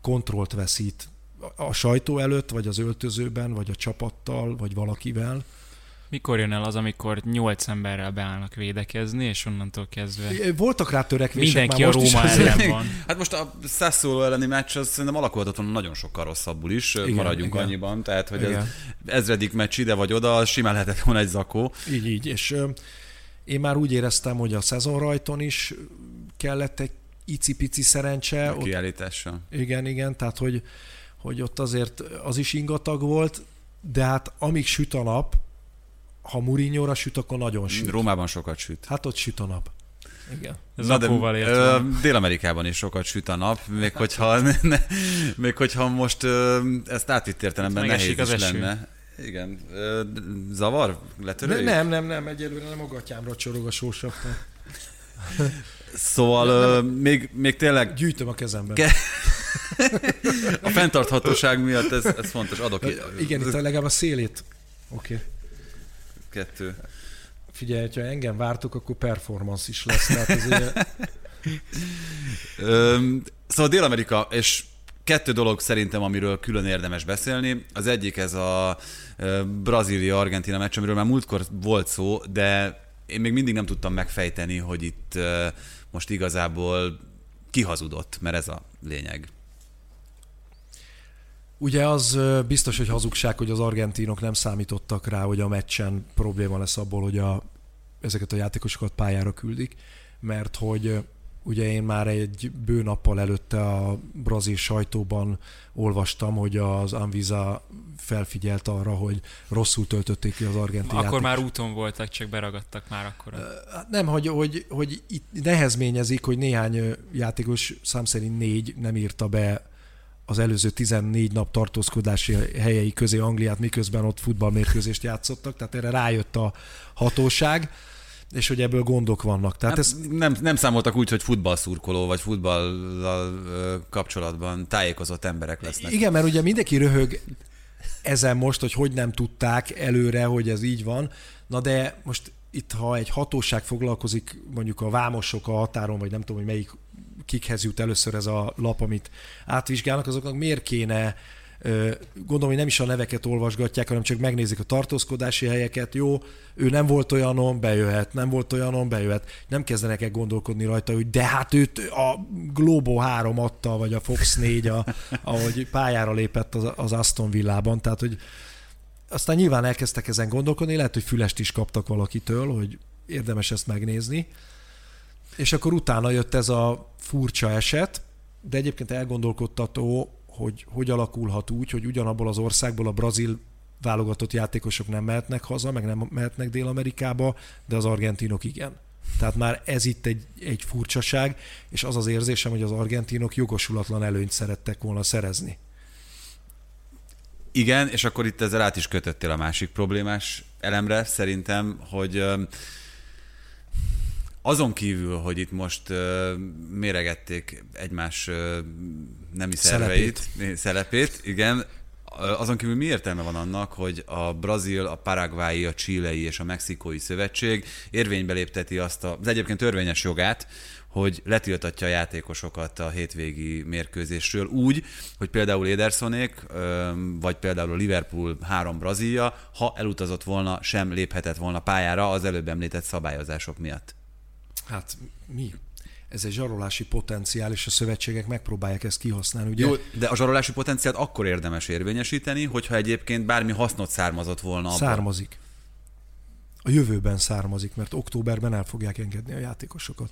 kontrollt veszít a sajtó előtt, vagy az öltözőben, vagy a csapattal, vagy valakivel. Mikor jön el az, amikor nyolc emberrel beállnak védekezni, és onnantól kezdve... Voltak rá törekvések Mindenki a Róma ellen van. Hát most a Sassuolo elleni meccs az szerintem alakulhatott nagyon sokkal rosszabbul is, igen, maradjunk igen. annyiban, tehát hogy igen. ez ezredik meccs ide vagy oda, simán lehetett volna egy zakó. Így, így, és ö, én már úgy éreztem, hogy a szezon rajton is kellett egy icipici szerencse. A kiállítással. igen, igen, tehát hogy hogy ott azért az is ingatag volt, de hát amíg süt a nap, ha Murinyóra süt, akkor nagyon süt. Rómában sokat süt. Hát ott süt a nap. Igen. Ez Na de, ö, Dél-Amerikában is sokat süt a nap, még hogyha, ne, még hogyha most ö, ezt átvitt értelemben hát nehéz is eső. lenne. Igen. Ö, zavar? Letörőjük? Nem, nem, nem, egyelőre nem a gatyámra csorog a sósav. Szóval nem, nem, még, még tényleg... Gyűjtöm a kezemben. Ke- a fenntarthatóság miatt ez, ez fontos. Adok Igen, itt legalább a szélét. Oké. Okay. Kettő. Figyelj, ha engem vártok, akkor performance is lesz. Tehát azért... szóval Dél-Amerika, és kettő dolog szerintem, amiről külön érdemes beszélni. Az egyik ez a Brazília-Argentina meccs, amiről már múltkor volt szó, de én még mindig nem tudtam megfejteni, hogy itt most igazából kihazudott, mert ez a lényeg. Ugye az biztos, hogy hazugság, hogy az argentinok nem számítottak rá, hogy a meccsen probléma lesz abból, hogy a, ezeket a játékosokat pályára küldik, mert hogy ugye én már egy bő nappal előtte a brazil sajtóban olvastam, hogy az Anvisa felfigyelt arra, hogy rosszul töltötték ki az argentin Akkor játék. már úton voltak, csak beragadtak már akkor. Hát nem, hogy, hogy, hogy itt nehezményezik, hogy néhány játékos, szám szerint négy nem írta be az előző 14 nap tartózkodási helyei közé Angliát, miközben ott futballmérkőzést játszottak, tehát erre rájött a hatóság és hogy ebből gondok vannak. Tehát nem, ez... nem, nem számoltak úgy, hogy futballszurkoló vagy futballal kapcsolatban tájékozott emberek lesznek. Igen, mert ugye mindenki röhög ezen most, hogy hogy nem tudták előre, hogy ez így van. Na de most itt, ha egy hatóság foglalkozik mondjuk a vámosok a határon, vagy nem tudom, hogy melyik kikhez jut először ez a lap, amit átvizsgálnak, azoknak miért kéne gondolom, hogy nem is a neveket olvasgatják, hanem csak megnézik a tartózkodási helyeket. Jó, ő nem volt olyanon, bejöhet, nem volt olyanon, bejöhet. Nem kezdenek el gondolkodni rajta, hogy de hát őt a Globo 3 adta, vagy a Fox 4, a, ahogy pályára lépett az, az Aston Villában. Tehát, hogy aztán nyilván elkezdtek ezen gondolkodni, lehet, hogy fülest is kaptak valakitől, hogy érdemes ezt megnézni. És akkor utána jött ez a furcsa eset, de egyébként elgondolkodtató, hogy hogy alakulhat úgy, hogy ugyanabból az országból a brazil válogatott játékosok nem mehetnek haza, meg nem mehetnek Dél-Amerikába, de az argentinok igen. Tehát már ez itt egy, egy furcsaság, és az az érzésem, hogy az argentinok jogosulatlan előnyt szerettek volna szerezni Igen, és akkor itt ezzel át is kötöttél a másik problémás elemre, szerintem, hogy azon kívül, hogy itt most méregették egymás nemi szerveit, szelepét. szelepét, igen, azon kívül mi értelme van annak, hogy a brazil, a paraguayi, a chilei és a mexikói szövetség érvénybe lépteti azt az egyébként törvényes jogát, hogy letiltatja a játékosokat a hétvégi mérkőzésről úgy, hogy például Edersonék, vagy például a Liverpool három Brazília, ha elutazott volna, sem léphetett volna pályára az előbb említett szabályozások miatt. Hát mi? ez egy zsarolási potenciál, és a szövetségek megpróbálják ezt kihasználni. Ugye? Jó, de a zsarolási potenciált akkor érdemes érvényesíteni, hogyha egyébként bármi hasznot származott volna abban. Származik. A jövőben származik, mert októberben el fogják engedni a játékosokat.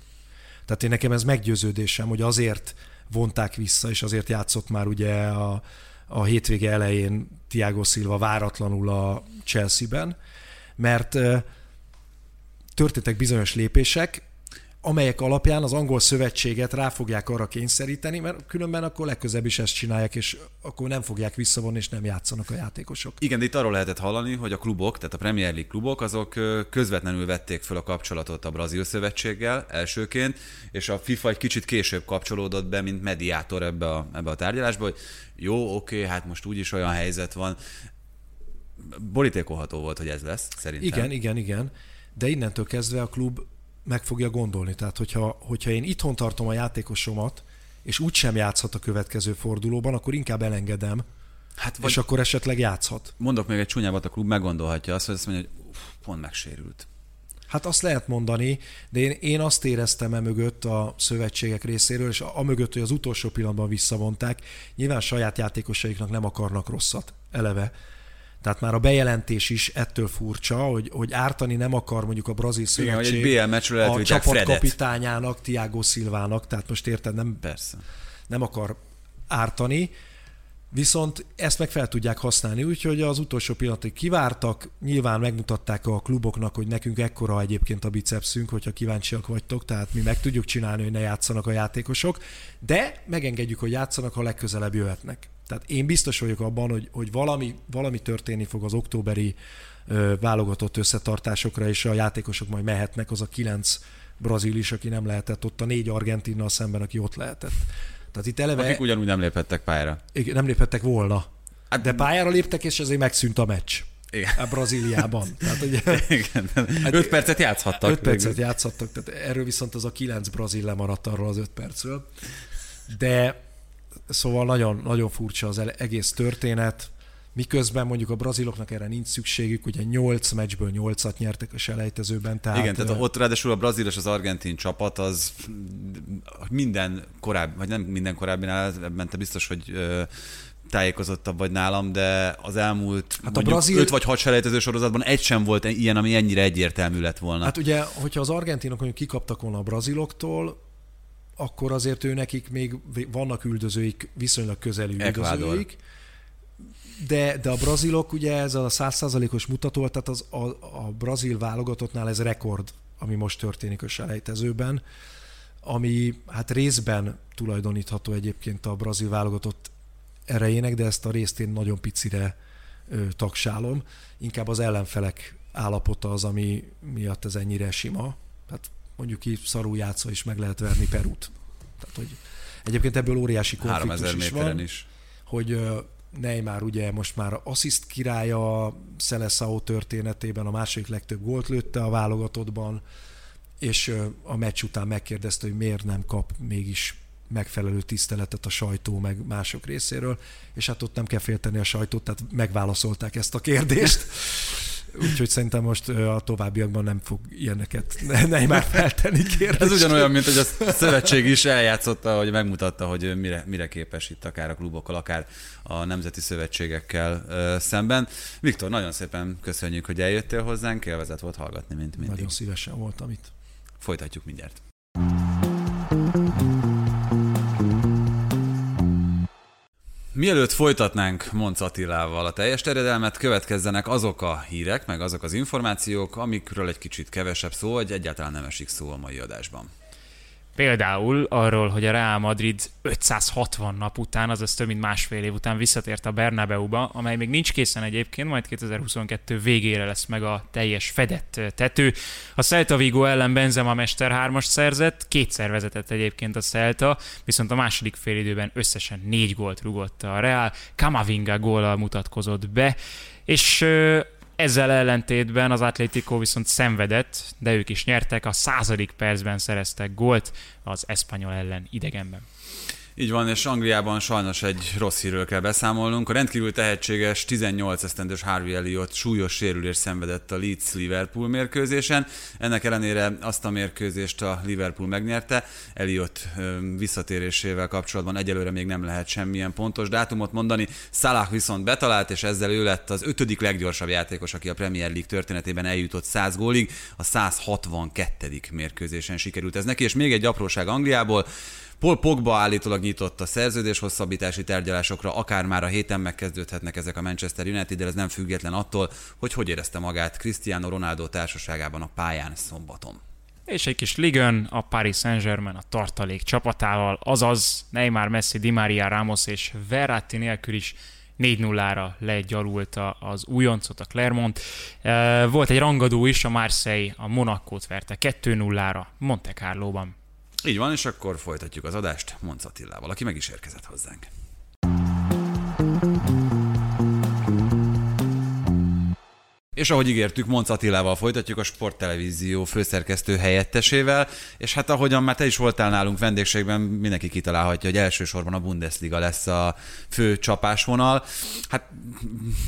Tehát én nekem ez meggyőződésem, hogy azért vonták vissza, és azért játszott már ugye a, a hétvége elején Tiago Silva váratlanul a Chelsea-ben, mert történtek bizonyos lépések, amelyek alapján az angol szövetséget rá fogják arra kényszeríteni, mert különben akkor legközebb is ezt csinálják, és akkor nem fogják visszavonni, és nem játszanak a játékosok. Igen, de itt arról lehetett hallani, hogy a klubok, tehát a Premier League klubok, azok közvetlenül vették föl a kapcsolatot a brazil szövetséggel elsőként, és a FIFA egy kicsit később kapcsolódott be, mint mediátor ebbe a, ebbe a tárgyalásba, hogy jó, oké, hát most úgyis olyan helyzet van. Borítékolható volt, hogy ez lesz, szerintem. Igen, igen, igen. De innentől kezdve a klub meg fogja gondolni. Tehát, hogyha, hogyha én itthon tartom a játékosomat, és úgy sem játszhat a következő fordulóban, akkor inkább elengedem, hát vagy és akkor esetleg játszhat. Mondok még egy csúnyábat, a klub meggondolhatja azt, hogy azt mondja, hogy uff, pont megsérült. Hát azt lehet mondani, de én, én azt éreztem e mögött a szövetségek részéről, és a, a mögött, hogy az utolsó pillanatban visszavonták, nyilván saját játékosaiknak nem akarnak rosszat eleve. Tehát már a bejelentés is ettől furcsa, hogy, hogy ártani nem akar mondjuk a brazil szövetség Igen, a csapatkapitányának, Tiago Silvának, tehát most érted, nem, Persze. nem akar ártani, Viszont ezt meg fel tudják használni, úgyhogy az utolsó pillanatig kivártak, nyilván megmutatták a kluboknak, hogy nekünk ekkora egyébként a bicepszünk, hogyha kíváncsiak vagytok, tehát mi meg tudjuk csinálni, hogy ne játszanak a játékosok, de megengedjük, hogy játszanak, ha legközelebb jöhetnek. Tehát én biztos vagyok abban, hogy, hogy valami, valami történni fog az októberi ö, válogatott összetartásokra, és a játékosok majd mehetnek, az a kilenc brazil is, aki nem lehetett ott, a négy argentinnal szemben, aki ott lehetett. Tehát itt eleve... Akik ugyanúgy nem léphettek pályára. Igen, nem léphettek volna. Hát, de pályára léptek, és ezért megszűnt a meccs. Igen. A Brazíliában. Tehát, ugye, Igen. Hát, öt percet játszhattak. Öt percet játszhattak, tehát erről viszont az a kilenc brazil lemaradt arról az öt percről. De Szóval nagyon, nagyon furcsa az egész történet, miközben mondjuk a braziloknak erre nincs szükségük, ugye 8 meccsből 8-at nyertek a selejtezőben. Tehát Igen, tehát ott ráadásul a brazil és az argentin csapat az minden korábbi, vagy nem minden korábbinál, ebben te biztos, hogy tájékozottabb vagy nálam, de az elmúlt hát a brazil... 5 vagy 6 selejtező sorozatban egy sem volt ilyen, ami ennyire egyértelmű lett volna. Hát ugye, hogyha az argentinok mondjuk kikaptak volna a braziloktól, akkor azért ő nekik még vannak üldözőik, viszonylag közeli üldözőik. De, de a brazilok, ugye ez a százszázalékos mutató, tehát az, a, a brazil válogatottnál ez rekord, ami most történik a selejtezőben, ami hát részben tulajdonítható egyébként a brazil válogatott erejének, de ezt a részt én nagyon picire ö, tagsálom. Inkább az ellenfelek állapota az, ami miatt ez ennyire sima. Tehát mondjuk így szarú játszva is meg lehet verni Perút. Tehát, hogy egyébként ebből óriási konfliktus is van, is. hogy Neymar ugye most már assziszt királya a Szeleszao történetében, a második legtöbb gólt lőtte a válogatottban, és a meccs után megkérdezte, hogy miért nem kap mégis megfelelő tiszteletet a sajtó meg mások részéről, és hát ott nem kell félteni a sajtót, tehát megválaszolták ezt a kérdést. Úgyhogy szerintem most a továbbiakban nem fog ilyeneket ne, már feltenni kérdést. Ez ugyanolyan, mint hogy a szövetség is eljátszotta, hogy megmutatta, hogy mire, mire képes itt akár a klubokkal, akár a nemzeti szövetségekkel szemben. Viktor, nagyon szépen köszönjük, hogy eljöttél hozzánk, élvezet volt hallgatni, mint mindig. Nagyon szívesen voltam itt. Folytatjuk mindjárt. Mielőtt folytatnánk Monc Attilával a teljes terjedelmet, következzenek azok a hírek, meg azok az információk, amikről egy kicsit kevesebb szó, vagy egyáltalán nem esik szó a mai adásban. Például arról, hogy a Real Madrid 560 nap után, azaz több mint másfél év után visszatért a Bernabeu-ba, amely még nincs készen egyébként, majd 2022 végére lesz meg a teljes fedett tető. A Celta Vigo ellen Benzema Mester 3 szerzett, kétszer vezetett egyébként a Celta, viszont a második félidőben összesen négy gólt rugott a Real, Kamavinga góllal mutatkozott be, és ezzel ellentétben az Atlético viszont szenvedett, de ők is nyertek, a századik percben szereztek gólt az Espanyol ellen idegenben. Így van, és Angliában sajnos egy rossz hírről kell beszámolnunk. A rendkívül tehetséges 18 esztendős Harvey Elliot súlyos sérülést szenvedett a Leeds-Liverpool mérkőzésen. Ennek ellenére azt a mérkőzést a Liverpool megnyerte. Elliot visszatérésével kapcsolatban egyelőre még nem lehet semmilyen pontos dátumot mondani. Salah viszont betalált, és ezzel ő lett az ötödik leggyorsabb játékos, aki a Premier League történetében eljutott 100 gólig. A 162. mérkőzésen sikerült ez neki, és még egy apróság Angliából. Paul Pogba állítólag nyitott a szerződés hosszabbítási tárgyalásokra, akár már a héten megkezdődhetnek ezek a Manchester United, de ez nem független attól, hogy hogy érezte magát Cristiano Ronaldo társaságában a pályán szombaton. És egy kis ligön a Paris Saint-Germain a tartalék csapatával, azaz Neymar, Messi, Di Maria, Ramos és Verratti nélkül is 4-0-ra legyalulta az újoncot, a Clermont. Volt egy rangadó is, a Marseille a Monakót verte 2-0-ra Monte Carlo-ban. Így van, és akkor folytatjuk az adást Monc Attillával, aki meg is érkezett hozzánk. És ahogy ígértük, Monc Attilával folytatjuk a Sporttelevízió főszerkesztő helyettesével, és hát ahogyan már te is voltál nálunk vendégségben, mindenki kitalálhatja, hogy elsősorban a Bundesliga lesz a fő csapásvonal. Hát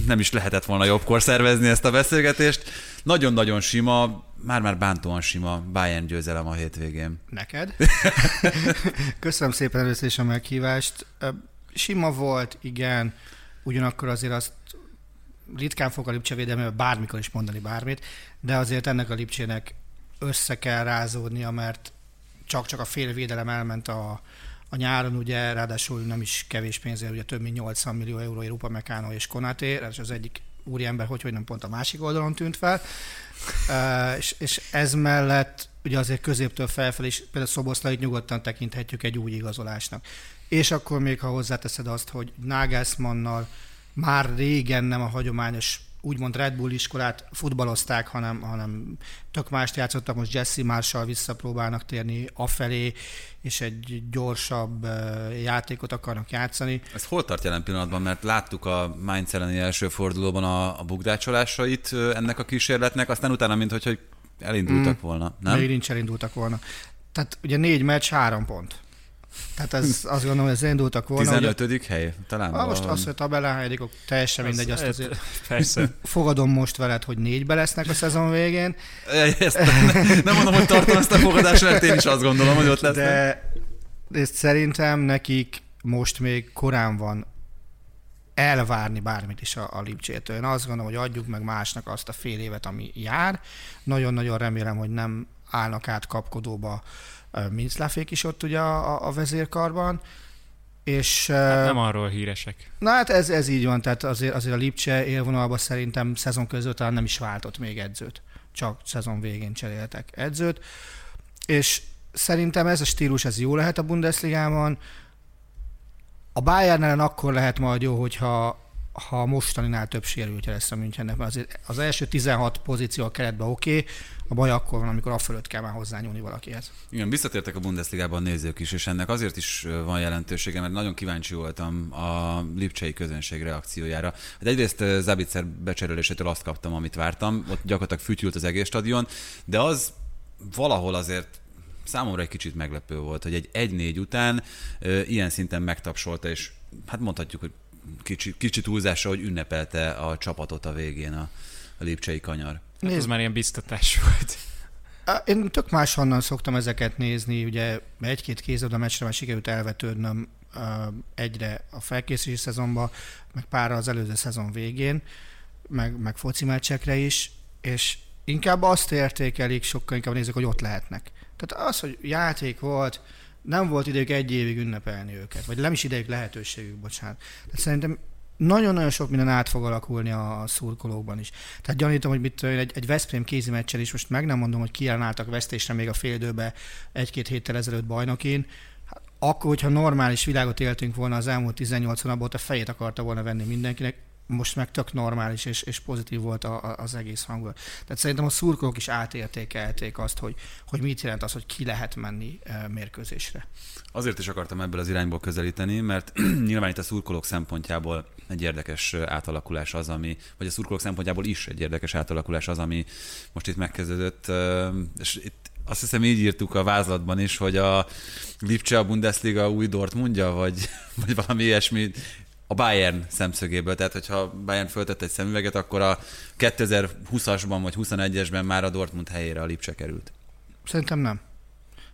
nem is lehetett volna jobbkor szervezni ezt a beszélgetést. Nagyon-nagyon sima, már-már bántóan sima Bayern győzelem a hétvégén. Neked? Köszönöm szépen először is a meghívást. Sima volt, igen, ugyanakkor azért azt ritkán fog a Lipcse védelmével bármikor is mondani bármit, de azért ennek a Lipcsének össze kell rázódnia, mert csak-csak a fél védelem elment a, a nyáron, ugye ráadásul nem is kevés pénzért, ugye több mint 80 millió euró Európa Meccano és Konaté, és az egyik úriember, hogy, hogy nem pont a másik oldalon tűnt fel, uh, és, és ez mellett ugye azért középtől felfelé is például Szoboszlait nyugodtan tekinthetjük egy új igazolásnak. És akkor még, ha hozzáteszed azt, hogy Nagelsmannnal már régen nem a hagyományos úgymond Red Bull iskolát futballozták, hanem, hanem tök mást játszottak, most Jesse Marshall visszapróbálnak térni afelé, és egy gyorsabb játékot akarnak játszani. Ez hol tart jelen pillanatban? Mert láttuk a Mainz elleni első fordulóban a, a bugdácsolásait ennek a kísérletnek, aztán utána, mint hogy elindultak mm, volna, nem? Még nincs elindultak volna. Tehát ugye négy meccs, három pont. Tehát ez, azt gondolom, hogy ez indultak volna. 15. Ugye, hely, talán. Ah, most azt, hogy tabellán helyedik, teljesen mindegy. Azt azért persze. Fogadom most veled, hogy négybe lesznek a szezon végén. Ezt nem, nem mondom, hogy tartom ezt a fogadást, mert én is azt gondolom, hogy ott lesznek. De ezt szerintem nekik most még korán van elvárni bármit is a, a Lipcsétől. Én azt gondolom, hogy adjuk meg másnak azt a fél évet, ami jár. Nagyon-nagyon remélem, hogy nem állnak át kapkodóba Mincláfék is ott ugye a, a vezérkarban, és, hát nem arról híresek. Na hát ez, ez így van, tehát azért, azért a Lipcse élvonalban szerintem szezon között talán nem is váltott még edzőt. Csak szezon végén cseréltek edzőt. És szerintem ez a stílus, ez jó lehet a Bundesligában. A Bayern ellen akkor lehet majd jó, hogyha ha mostaninál több sérültje lesz a Münchennek, mert azért az első 16 pozíció a keretben oké, okay, a baj akkor van, amikor fölött kell már hozzányúlni valakihez. Igen, visszatértek a Bundesligában nézők is, és ennek azért is van jelentősége, mert nagyon kíváncsi voltam a lipcsei közönség reakciójára. Hát egyrészt Zabitzer becserélésétől azt kaptam, amit vártam, ott gyakorlatilag fütyült az egész stadion, de az valahol azért számomra egy kicsit meglepő volt, hogy egy 1-4 után ö, ilyen szinten megtapsolta, és hát mondhatjuk, hogy kicsi, kicsit túlzása, hogy ünnepelte a csapatot a végén a, a lépcsei kanyar. Hát ez már ilyen biztatás volt. Én tök máshonnan szoktam ezeket nézni, ugye egy-két kézabda meccsre már sikerült elvetődnöm egyre a felkészülési szezonban, meg pár az előző szezon végén, meg, meg foci meccsekre is, és inkább azt értékelik, sokkal inkább nézzük, hogy ott lehetnek. Tehát az, hogy játék volt, nem volt idejük egy évig ünnepelni őket, vagy nem is idejük lehetőségük, bocsánat. Tehát szerintem nagyon-nagyon sok minden át fog alakulni a szurkolókban is. Tehát gyanítom, hogy mit egy, egy Veszprém kézi meccsen is, most meg nem mondom, hogy kiállnáltak vesztésre még a féldőbe egy-két héttel ezelőtt bajnokin, hát akkor, hogyha normális világot éltünk volna az elmúlt 18 hónapban, a fejét akarta volna venni mindenkinek, most meg tök normális és, és pozitív volt a, a, az egész hangulat. Tehát szerintem a szurkolók is átértékelték azt, hogy, hogy mit jelent az, hogy ki lehet menni mérkőzésre. Azért is akartam ebből az irányból közelíteni, mert nyilván itt a szurkolók szempontjából egy érdekes átalakulás az, ami, vagy a szurkolók szempontjából is egy érdekes átalakulás az, ami most itt megkezdődött, és itt azt hiszem így írtuk a vázlatban is, hogy a Lipcse a Bundesliga új Dortmundja, vagy, vagy valami ilyesmi a Bayern szemszögéből. Tehát, hogyha Bayern föltett egy szemüveget, akkor a 2020-asban vagy 21-esben már a Dortmund helyére a Lipcse került. Szerintem nem.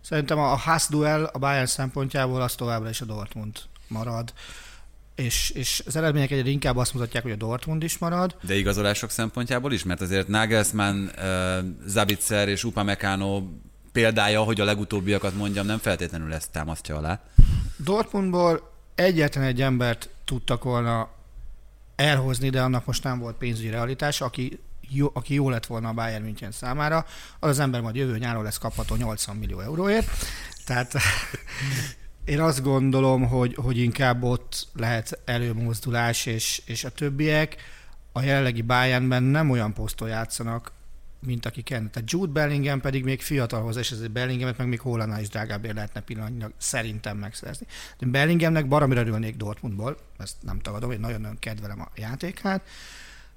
Szerintem a házduel a Bayern szempontjából az továbbra is a Dortmund marad. És, és az eredmények egyre inkább azt mutatják, hogy a Dortmund is marad. De igazolások szempontjából is? Mert azért Nagelsmann, uh, Zabitzer és Upamecano példája, hogy a legutóbbiakat mondjam, nem feltétlenül ezt támasztja alá. Dortmundból egyetlen egy embert tudtak volna elhozni, de annak most nem volt pénzügyi realitás, aki jó, aki jó lett volna a Bayern München számára, az az ember majd jövő nyáron lesz kapható 80 millió euróért. Tehát én azt gondolom, hogy, hogy inkább ott lehet előmozdulás, és, és a többiek a jelenlegi Bayernben nem olyan poszton játszanak, mint aki kell. Tehát Jude Bellingham pedig még fiatalhoz, és ezért Bellinghamet meg még Hollandnál is drágábbért lehetne pillanatnyilag szerintem megszerezni. De Bellinghamnek baromira örülnék Dortmundból, ezt nem tagadom, hogy nagyon-nagyon kedvelem a játékát,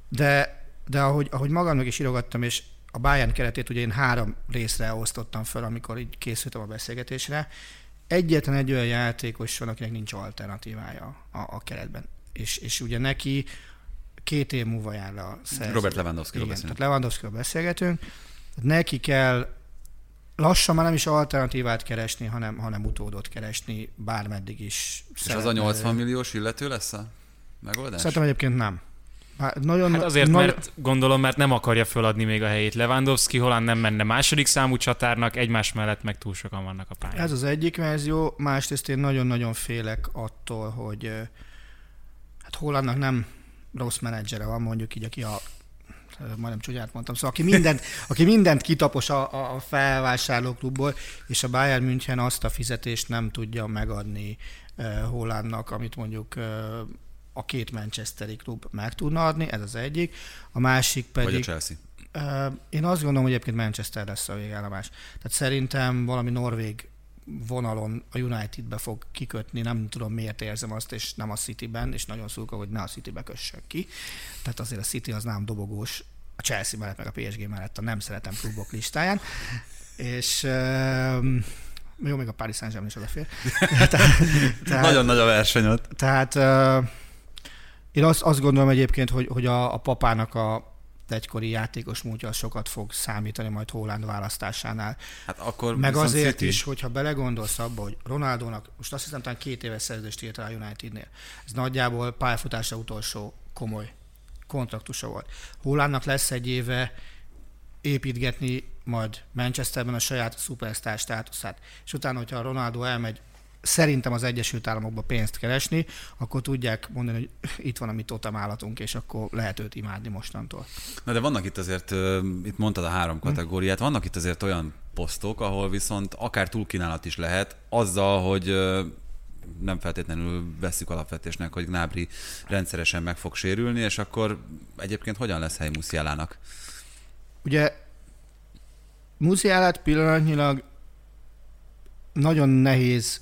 de, de ahogy, ahogy magamnak is írogattam, és a Bayern keretét ugye én három részre osztottam fel, amikor így készültem a beszélgetésre, egyetlen egy olyan játékos van, akinek nincs alternatívája a, a keretben. És, és ugye neki két év múlva jár le a szerző. Robert Lewandowski-ról beszélünk. Tehát lewandowski beszélgetünk. Neki kell lassan már nem is alternatívát keresni, hanem, hanem utódot keresni, bármeddig is. És az a 80 milliós illető lesz a megoldás? Szerintem egyébként nem. Hát, nagyon, hát azért, nagyon... mert gondolom, mert nem akarja föladni még a helyét. Lewandowski Holland nem menne második számú csatárnak, egymás mellett meg túl sokan vannak a pályán. Ez az egyik verzió, másrészt én nagyon-nagyon félek attól, hogy hát Hollandnak nem rossz menedzsere van, mondjuk így, aki a majdnem csúnyát mondtam, szóval aki mindent, aki mindent kitapos a, a felvásárlóklubból, és a Bayern München azt a fizetést nem tudja megadni uh, Hollandnak, amit mondjuk uh, a két Manchesteri klub meg tudna adni, ez az egyik. A másik pedig... Vagy a Chelsea. Uh, én azt gondolom, hogy egyébként Manchester lesz a végállomás. Tehát szerintem valami norvég vonalon a Unitedbe fog kikötni, nem tudom miért érzem azt, és nem a Cityben, és nagyon szurkol, hogy ne a Citybe kössön ki. Tehát azért a City az nem dobogós, a Chelsea mellett, meg a PSG mellett a nem szeretem klubok listáján. És uh, jó, még a Paris Saint-Germain is odafér. tehát, Nagyon nagy a verseny ott. Tehát uh, én azt, azt gondolom egyébként, hogy, hogy a, a papának a egykori játékos múltja sokat fog számítani majd Holland választásánál. Hát akkor Meg azért City. is, hogyha belegondolsz abba, hogy Ronaldónak, most azt hiszem talán két éves szerződést írt a Unitednél. Ez nagyjából pályafutása utolsó komoly kontraktusa volt. Hollandnak lesz egy éve építgetni majd Manchesterben a saját szupersztár státuszát. És utána, hogyha Ronaldo elmegy szerintem az Egyesült Államokba pénzt keresni, akkor tudják mondani, hogy itt van a mi totem állatunk, és akkor lehet őt imádni mostantól. Na de vannak itt azért, itt mondtad a három hm. kategóriát, vannak itt azért olyan posztok, ahol viszont akár túlkínálat is lehet, azzal, hogy nem feltétlenül veszik alapvetésnek, hogy Gnabry rendszeresen meg fog sérülni, és akkor egyébként hogyan lesz hely Musialának? Ugye Musialát pillanatnyilag nagyon nehéz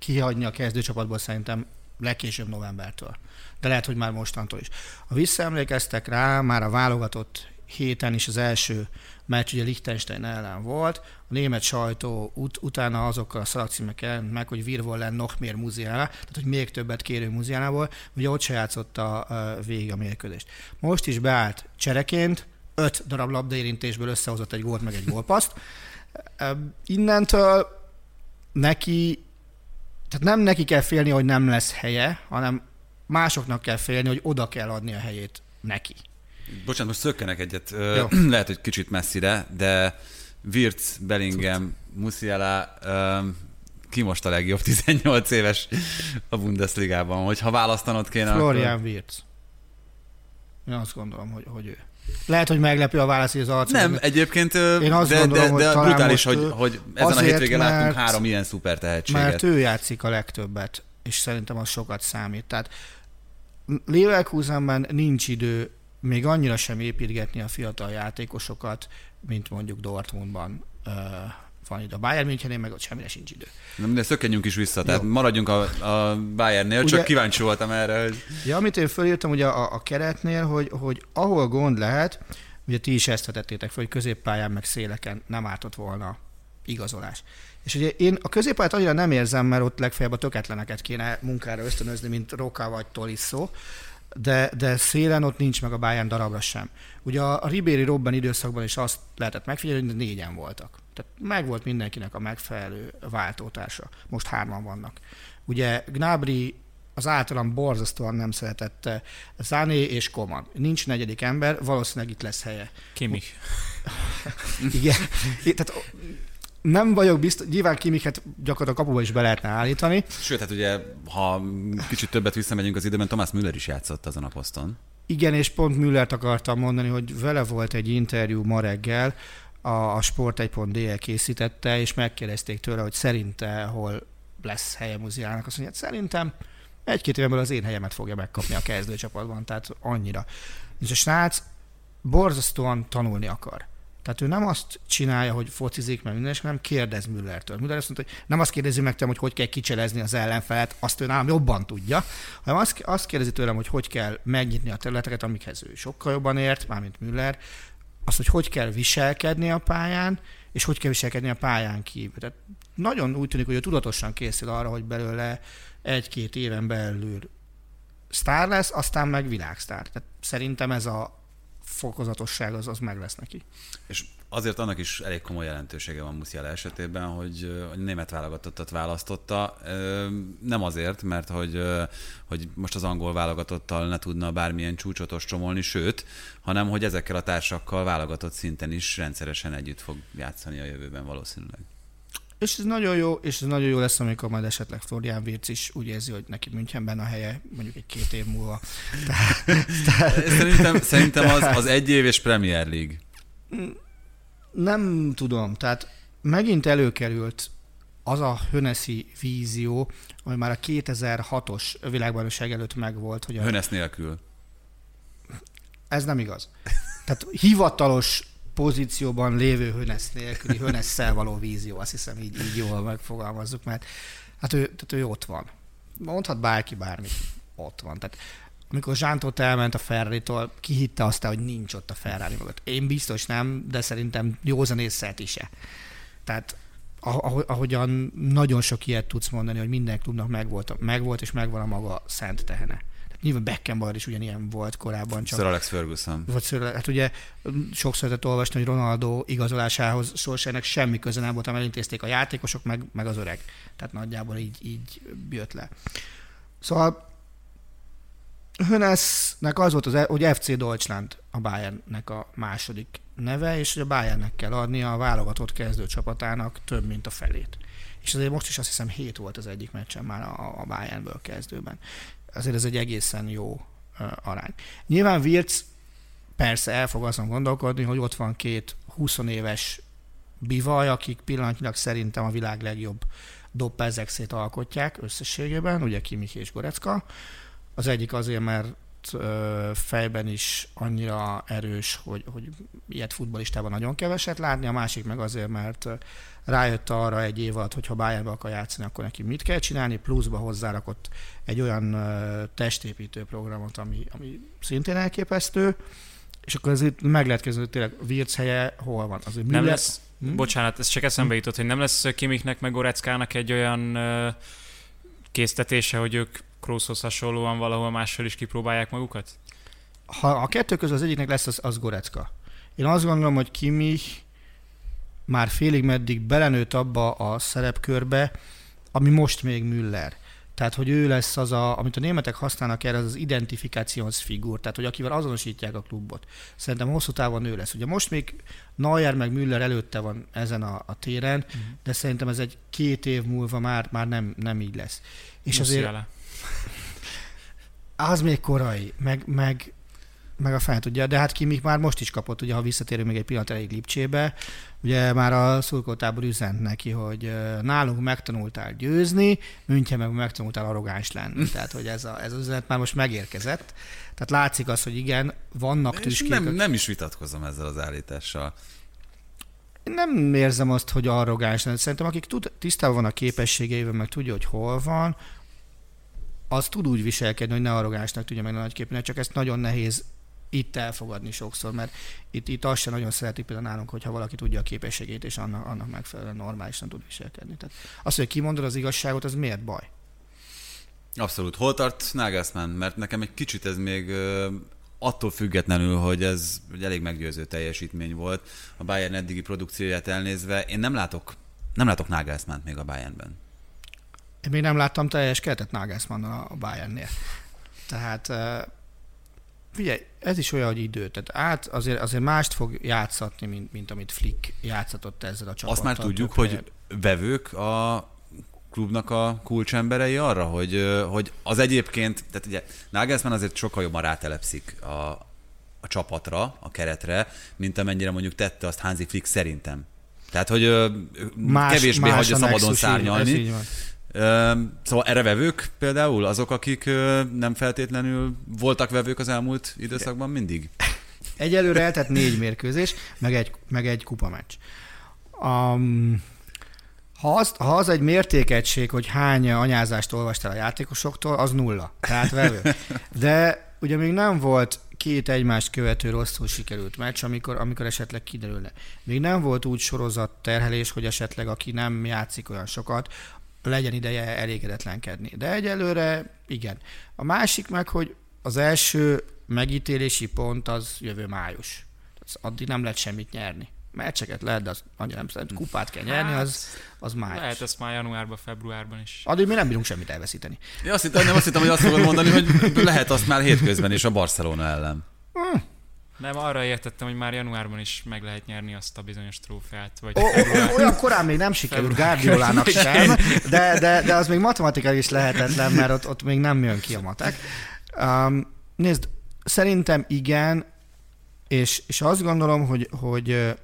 kihagyni a kezdőcsapatból szerintem legkésőbb novembertől. De lehet, hogy már mostantól is. Ha visszaemlékeztek rá, már a válogatott héten is az első meccs ugye Liechtenstein ellen volt, a német sajtó ut- utána azokkal a szalagcímek jelent meg, hogy Wir wollen noch mehr Musiala, tehát hogy még többet kérő Musialából, ugye ott se játszotta uh, végig a mérkőzést. Most is beállt csereként, öt darab labdaérintésből összehozott egy gólt meg egy gólpaszt. Innentől neki tehát nem neki kell félni, hogy nem lesz helye, hanem másoknak kell félni, hogy oda kell adni a helyét neki. Bocsánat, most szökkenek egyet. Jó. Lehet, hogy kicsit messzire, de Wirtz, Bellingham, Musiala, ki most a legjobb 18 éves a Bundesligában, hogyha választanod kéne? Florian akkor... Wirtz. Én azt gondolom, hogy, hogy ő. Lehet, hogy meglepő a válasz, hogy az arc. Nem, egyébként, Én azt de, gondolom, de, hogy de talán brutális, most hogy, hogy ezen a azért, hétvégén láttunk mert- három ilyen szuper tehetséget. Mert ő játszik a legtöbbet, és szerintem az sokat számít. Tehát Leverkusenben nincs idő még annyira sem építgetni a fiatal játékosokat, mint mondjuk Dortmundban van itt a Bayern Münchenén, meg ott semmire sincs idő. Nem, de szökkenjünk is vissza, tehát Jó. maradjunk a, a Bayernnél, Ugye- csak kíváncsi voltam erre, hogy Ja, amit én fölírtam ugye a, a keretnél, hogy, hogy ahol gond lehet, ugye ti is ezt vetettétek fel, hogy középpályán meg széleken nem ártott volna igazolás. És ugye én a középpályát annyira nem érzem, mert ott legfeljebb a töketleneket kéne munkára ösztönözni, mint Roka vagy Tolisso, de, de szélen ott nincs meg a Bayern darabra sem. Ugye a, a Ribéry Robben időszakban is azt lehetett megfigyelni, hogy négyen voltak. Tehát megvolt mindenkinek a megfelelő váltótársa. Most hárman vannak. Ugye Gnabry az általam borzasztóan nem szeretett Záné és Koman. Nincs negyedik ember, valószínűleg itt lesz helye. Kimmich. Igen. Tehát nem vagyok biztos, nyilván Kimiket gyakorlatilag kapuba is be lehetne állítani. Sőt, hát ugye, ha kicsit többet visszamegyünk az időben, Thomas Müller is játszott azon a poszton. Igen, és pont Müllert akartam mondani, hogy vele volt egy interjú ma reggel, a, a Sport1.de készítette, és megkérdezték tőle, hogy szerinte hol lesz helye Muziának. Azt mondja, hát szerintem egy-két belül az én helyemet fogja megkapni a kezdőcsapatban, tehát annyira. És a srác borzasztóan tanulni akar. Tehát ő nem azt csinálja, hogy focizik meg minden, hanem kérdez Müllertől. Müller azt mondta, hogy nem azt kérdezi meg tőlem, hogy hogy kell kicselezni az ellenfelet, azt ő nálam jobban tudja, hanem azt, azt kérdezi tőlem, hogy hogy kell megnyitni a területeket, amikhez ő sokkal jobban ért, mármint Müller, azt, hogy hogy kell viselkedni a pályán, és hogy kell viselkedni a pályán kívül. Tehát nagyon úgy tűnik, hogy ő tudatosan készül arra, hogy belőle egy-két éven belül sztár lesz, aztán meg világsztár. Tehát szerintem ez a fokozatosság az, az meg lesz neki. És azért annak is elég komoly jelentősége van Musiala esetében, hogy a német válogatottat választotta. Nem azért, mert hogy, hogy most az angol válogatottal ne tudna bármilyen csúcsot ostromolni, sőt, hanem hogy ezekkel a társakkal válogatott szinten is rendszeresen együtt fog játszani a jövőben valószínűleg. És ez nagyon jó, és ez nagyon jó lesz, amikor majd esetleg Florian Wirtz is úgy érzi, hogy neki Münchenben a helye, mondjuk egy két év múlva. Szerintem, szerintem az, az egy év és Premier League. Nem tudom, tehát megint előkerült az a Hönesi vízió, ami már a 2006-os világbajnokság előtt megvolt, hogy a, Hönesz nélkül. ez nem igaz. Tehát hivatalos pozícióban lévő Hönesz nélküli, Hönesszel való vízió, azt hiszem így, így jól megfogalmazzuk, mert hát ő, tehát ő ott van. Mondhat bárki bármit, ott van. Tehát amikor Zsántót elment a Ferrari-tól, ki hitte aztán, hogy nincs ott a Ferrari mögött. Én biztos nem, de szerintem józan észre is se. Tehát ahogy- ahogyan nagyon sok ilyet tudsz mondani, hogy minden klubnak megvolt, megvolt és megvan a maga szent tehene. Tehát nyilván Beckenbauer is ugyanilyen volt korábban, csak Sir Alex Ferguson. vagy szőle, hát ugye sokszor lehetett olvasni, hogy Ronaldo igazolásához Solskjaernek semmi köze nem volt, amely elintézték a játékosok, meg, meg az öreg. Tehát nagyjából így, így jött le. Szóval Hönesnek az volt, az, hogy FC Deutschland a Bayernnek a második neve, és hogy a Bayernnek kell adni a válogatott kezdőcsapatának több, mint a felét. És azért most is azt hiszem 7 volt az egyik meccsen már a, a Bayernből kezdőben. Azért ez egy egészen jó ö, arány. Nyilván Wirtz persze el fog azon gondolkodni, hogy ott van két 20 éves bivaj, akik pillanatnyilag szerintem a világ legjobb doppelzexét alkotják összességében, ugye Kimmich és Gorecka. Az egyik azért, mert fejben is annyira erős, hogy, hogy ilyet futbolistában nagyon keveset látni, a másik meg azért, mert rájött arra egy év alatt, hogy ha Bayernbe akar játszani, akkor neki mit kell csinálni, pluszba hozzárakott egy olyan testépítő programot, ami, ami szintén elképesztő, és akkor ez itt meg lehet kezdeni, tényleg Wirtz helye hol van. Azért Nem Müller- lesz, Hm? bocsánat, ez csak eszembe jutott, hogy nem lesz Kimiknek meg Goreckának egy olyan késztetése, hogy ők Krooshoz hasonlóan valahol máshol is kipróbálják magukat? ha a kettő közül az egyiknek lesz, az, az Gorecka. Én azt gondolom, hogy Kimmich már félig meddig belenőtt abba a szerepkörbe, ami most még Müller. Tehát, hogy ő lesz az, a, amit a németek használnak erre, az az identifikációsfigur, tehát, hogy akivel azonosítják a klubot. Szerintem hosszú távon ő lesz. Ugye most még Neuer meg Müller előtte van ezen a, a téren, Mhm. de szerintem ez egy két év múlva már, már nem, nem így lesz. És azért Musiala. Az még korai, meg, meg meg a fel tudja, de hát Kimik már most is kapott, ugye ha visszatérünk még egy pillanat elég Lipcsébe, ugye már a szurkoltábor üzent neki, hogy nálunk megtanultál győzni, München meg megtanultál arrogáns lenni. Tehát, hogy ez, a, ez az üzenet már most megérkezett. Tehát látszik az, hogy igen, vannak tüskék. Nem, nem is vitatkozom ezzel az állítással. Nem érzem azt, hogy arrogáns lenne. Szerintem akik tud, tisztában van a képességeivel, meg tudja, hogy hol van, az tud úgy viselkedni, hogy ne arrogánsnak tudja meg a nagyképűnek, csak ezt nagyon nehéz itt elfogadni sokszor, mert itt, itt azt sem nagyon szeretik például nálunk, hogyha valaki tudja a képességét, és annak, annak megfelelően normálisan tud viselkedni. Tehát az, hogy kimondod az igazságot, az miért baj? Abszolút. Hol tart Nagelsmann? Mert nekem egy kicsit ez még attól függetlenül, hogy ez egy elég meggyőző teljesítmény volt, a Bayern eddigi produkcióját elnézve, én nem látok, nem látok Nagelsmann még a Bayernben. Én még nem láttam teljes keretet Nagelsmann a Bayernnél. Tehát figyelj, ez is olyan, hogy idő. Tehát át azért, azért mást fog játszatni, mint, mint amit Flick játszatott ezzel a csapattal. Azt már tudjuk, hogy vevők a klubnak a kulcsemberei arra, hogy, hogy az egyébként, tehát ugye Nagelsmann azért sokkal jobban rátelepszik a, a csapatra, a keretre, mint amennyire mondjuk tette azt Hansi Flick szerintem. Tehát, hogy más, kevésbé más hagyja szabadon szárnyalni. Szóval erre vevők például, azok, akik nem feltétlenül voltak vevők az elmúlt időszakban mindig? Egyelőre eltett négy mérkőzés, meg egy, meg egy kupameccs. Um, ha az, ha az egy mértékegység, hogy hány anyázást olvastál a játékosoktól, az nulla. Tehát vevő. De ugye még nem volt két egymást követő rosszul sikerült meccs, amikor, amikor esetleg kiderülne. Még nem volt úgy sorozat terhelés, hogy esetleg aki nem játszik olyan sokat, legyen ideje elégedetlenkedni. De egyelőre igen. A másik meg, hogy az első megítélési pont az jövő május. Az addig nem lehet semmit nyerni. Meccseket lehet, de az annyira nem szerint kupát kell nyerni, az, az május. Lehet ezt már januárban, februárban is. Addig mi nem bírunk semmit elveszíteni. Ja, azt hittem, nem azt hittem, hogy azt fogod mondani, hogy lehet azt már hétközben is a Barcelona ellen. Hm. Nem, arra értettem, hogy már januárban is meg lehet nyerni azt a bizonyos trófeát. Vagy o, o, olyan korán még nem sikerült Guardiolának sem, de, de, de az még matematikai is lehetetlen, mert ott, ott még nem jön ki a matek. Um, nézd, szerintem igen, és, és azt gondolom, hogy, hogy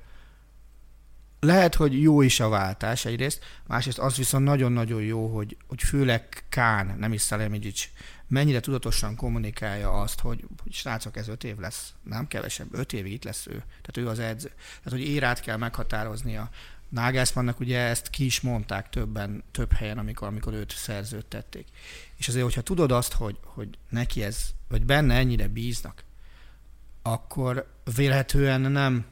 lehet, hogy jó is a váltás egyrészt, másrészt az viszont nagyon-nagyon jó, hogy, hogy főleg Kán, nem is Szalemidjics, mennyire tudatosan kommunikálja azt, hogy, hogy srácok, ez öt év lesz, nem kevesebb, öt évig itt lesz ő. Tehát ő az edző. Tehát, hogy érát kell meghatároznia. Nagelsmannnak ugye ezt ki is mondták többen, több helyen, amikor, amikor őt szerződtették. És azért, hogyha tudod azt, hogy, hogy neki ez, vagy benne ennyire bíznak, akkor vélhetően nem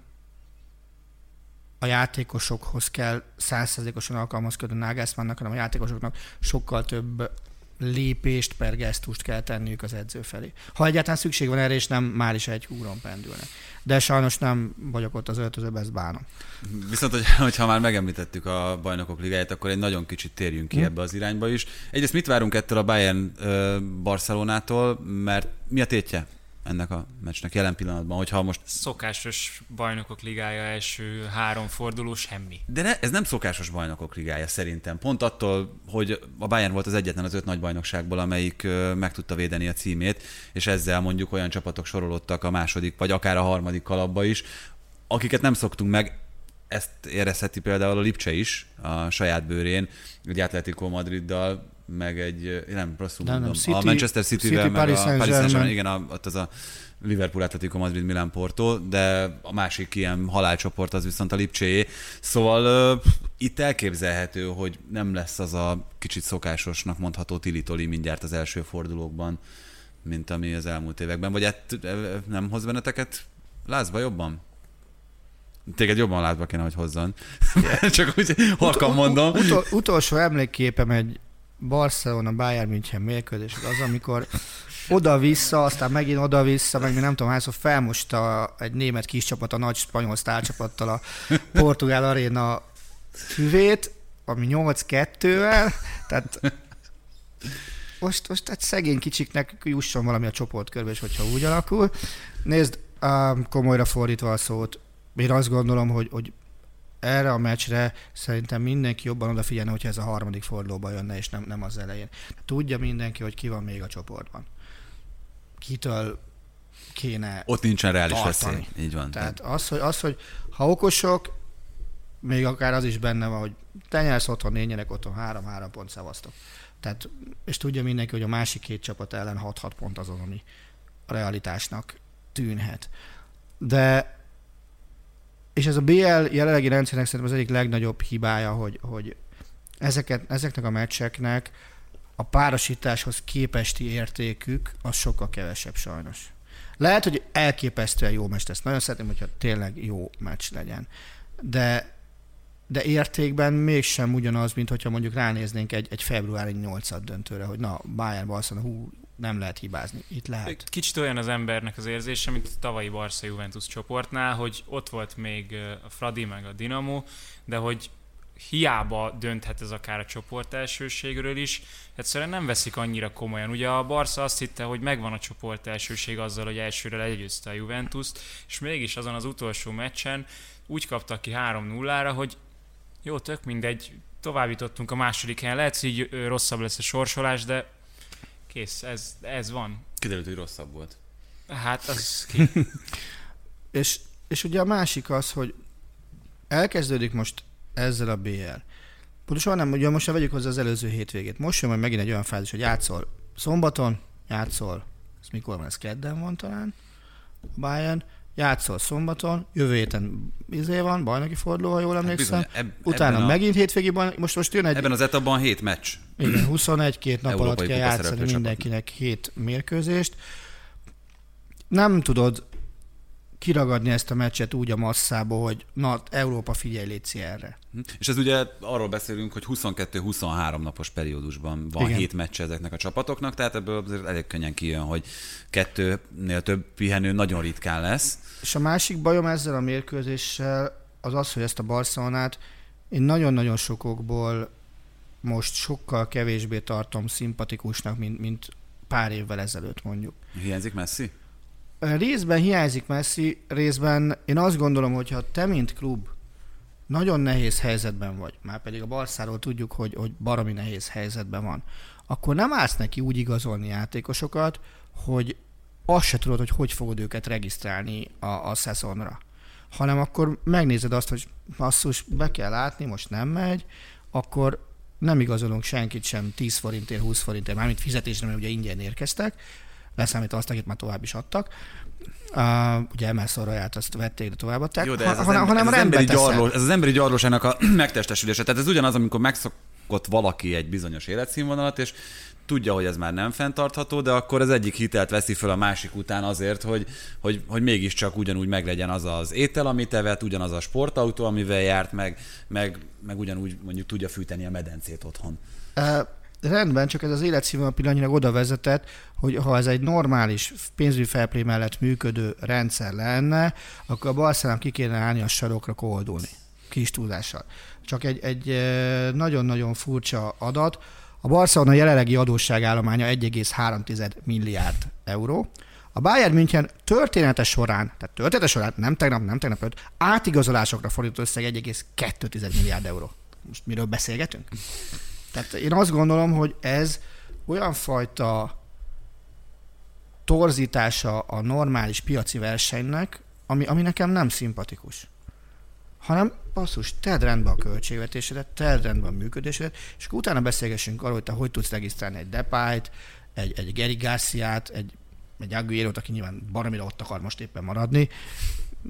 a játékosokhoz kell százszerzékosan alkalmazkodni Nagelsmannnak, hanem a játékosoknak sokkal több lépést per gesztust kell tenniük az edző felé. Ha egyáltalán szükség van erre, és nem már is egy húron pendülnek. De sajnos nem vagyok ott az öltözőben, ezt bánom. Viszont, hogy, hogyha már megemlítettük a bajnokok ligáját, akkor egy nagyon kicsit térjünk ki hmm. ebbe az irányba is. Egyrészt mit várunk ettől a Bayern Barcelonától, mert mi a tétje? Ennek a meccsnek jelen pillanatban, hogyha most... Szokásos bajnokok ligája első három forduló, semmi. De ne, ez nem szokásos bajnokok ligája szerintem. Pont attól, hogy a Bayern volt az egyetlen az öt nagy bajnokságból, amelyik meg tudta védeni a címét, és ezzel mondjuk olyan csapatok sorolódtak a második, vagy akár a harmadik kalapba is, akiket nem szoktunk meg, ezt érezheti például a Lipcse is a saját bőrén, egy Atletico Madriddal meg egy, nem, rosszul nem, mondom, nem, City, a Manchester City-vel, City, meg Paris a Paris Saint-Germain, igen, a, ott az a Liverpool, Atletico Madrid, Milan, Porto, de a másik ilyen halálcsoport az viszont a Lipcséjé. Szóval uh, itt elképzelhető, hogy nem lesz az a kicsit szokásosnak mondható tilitoli mindjárt az első fordulókban, mint ami az elmúlt években. Vagy ett, nem hoz benneteket lázba jobban? Téged jobban látva kéne, hogy hozzon. Csak úgy halkan mondom. Utol, utolsó emlékképem egy Barcelona, Bayern München mérkőzés, az amikor oda-vissza, aztán megint oda-vissza, meg nem tudom hányszor felmosta egy német kis csapat a nagy spanyol sztárcsapattal a portugál aréna füvét, ami 8-2-vel, tehát most, most egy szegény kicsiknek jusson valami a csoport körbe, és hogyha úgy alakul. Nézd, komolyra fordítva a szót, én azt gondolom, hogy, hogy erre a meccsre szerintem mindenki jobban odafigyelne, hogyha ez a harmadik fordulóban jönne, és nem, nem az elején. Tudja mindenki, hogy ki van még a csoportban. Kitől kéne Ott nincsen reális tartani. veszély. Így van. Tehát az hogy, az, hogy ha okosok, még akár az is benne van, hogy te nyersz otthon, négy nyerek otthon, három-három pont szavaztok. Tehát, és tudja mindenki, hogy a másik két csapat ellen 6-6 pont azon, ami a realitásnak tűnhet. De és ez a BL jelenlegi rendszernek szerintem az egyik legnagyobb hibája, hogy, hogy ezeket, ezeknek a meccseknek a párosításhoz képesti értékük az sokkal kevesebb sajnos. Lehet, hogy elképesztően jó meccs lesz. Nagyon szeretném, hogyha tényleg jó meccs legyen. De, de értékben mégsem ugyanaz, mint hogyha mondjuk ránéznénk egy, egy februári 8 döntőre, hogy na, Bayern Barcelona, hú, nem lehet hibázni. Itt lehet. Kicsit olyan az embernek az érzése, mint a tavalyi Barca Juventus csoportnál, hogy ott volt még a Fradi meg a Dinamo, de hogy hiába dönthet ez akár a csoport elsőségről is, egyszerűen nem veszik annyira komolyan. Ugye a Barca azt hitte, hogy megvan a csoport elsőség azzal, hogy elsőre legyőzte a Juventus-t, és mégis azon az utolsó meccsen úgy kaptak ki 3-0-ra, hogy jó, tök mindegy, továbbítottunk a második helyen, lehet, hogy így rosszabb lesz a sorsolás, de kész, ez, ez van. Kiderült, hogy rosszabb volt. Hát az ki. és, és ugye a másik az, hogy elkezdődik most ezzel a BL. Pontosan nem, ugye most vegyük hozzá az előző hétvégét. Most jön majd megint egy olyan fázis, hogy játszol szombaton, játszol, ez mikor van, ez kedden van talán, Bayern, játszol szombaton, jövő héten izé van, bajnoki forduló, ha jól emlékszem. Hát bizony, eb- Utána a, megint hétvégi bajnoki, most, most jön egy... Ebben az etapban 7 meccs. Igen, 21-két nap alatt kell játszani mindenkinek 7 mérkőzést. Nem tudod kiragadni ezt a meccset úgy a masszába, hogy na, Európa figyelj létszi erre. Hm. És ez ugye arról beszélünk, hogy 22-23 napos periódusban van Igen. hét meccs ezeknek a csapatoknak, tehát ebből azért elég könnyen kijön, hogy kettőnél több pihenő nagyon ritkán lesz. És a másik bajom ezzel a mérkőzéssel az az, hogy ezt a Barcelonát én nagyon-nagyon sokokból most sokkal kevésbé tartom szimpatikusnak, mint, mint pár évvel ezelőtt mondjuk. Hiányzik Messi? Részben hiányzik Messi, részben én azt gondolom, hogy ha te, mint klub, nagyon nehéz helyzetben vagy, már pedig a Barszáról tudjuk, hogy, hogy baromi nehéz helyzetben van, akkor nem állsz neki úgy igazolni játékosokat, hogy azt se tudod, hogy hogy fogod őket regisztrálni a, a szezonra. Hanem akkor megnézed azt, hogy basszus, be kell látni, most nem megy, akkor nem igazolunk senkit sem 10 forintért, 20 forintért, mármint fizetésre, mert ugye ingyen érkeztek, leszámítva azt, akit már tovább is adtak. Uh, ugye Emerson Royalt azt vették, de továbbadták. Jó, de ez, ha, az, hanem, hanem ez, az emberi gyarlós, ez az emberi gyarlósának a megtestesülése. Tehát ez ugyanaz, amikor megszokott valaki egy bizonyos életszínvonalat, és tudja, hogy ez már nem fenntartható, de akkor az egyik hitelt veszi föl a másik után azért, hogy, hogy, hogy mégiscsak ugyanúgy meglegyen az az étel, amit evett, ugyanaz a sportautó, amivel járt, meg, meg, meg ugyanúgy mondjuk tudja fűteni a medencét otthon. Uh, rendben, csak ez az életszínvonal pillanatnyilag oda vezetett, hogy ha ez egy normális pénzügyi felplé mellett működő rendszer lenne, akkor a Barcelonán ki kéne állni a sarokra koldulni. Kis túlzással. Csak egy, egy nagyon-nagyon furcsa adat. A Barcelona jelenlegi adósságállománya 1,3 milliárd euró. A Bayern München története során, tehát története során, nem tegnap, nem tegnap előtt, átigazolásokra fordított összeg 1,2 milliárd euró. Most miről beszélgetünk? Tehát én azt gondolom, hogy ez olyan fajta torzítása a normális piaci versenynek, ami, ami nekem nem szimpatikus. Hanem basszus, tedd rendbe a költségvetésedet, tedd rendbe a működésedet, és akkor utána beszélgessünk arról, hogy te hogy tudsz regisztrálni egy Depayt, egy, egy Geri Garciát, egy, egy aguero aki nyilván baromira ott akar most éppen maradni.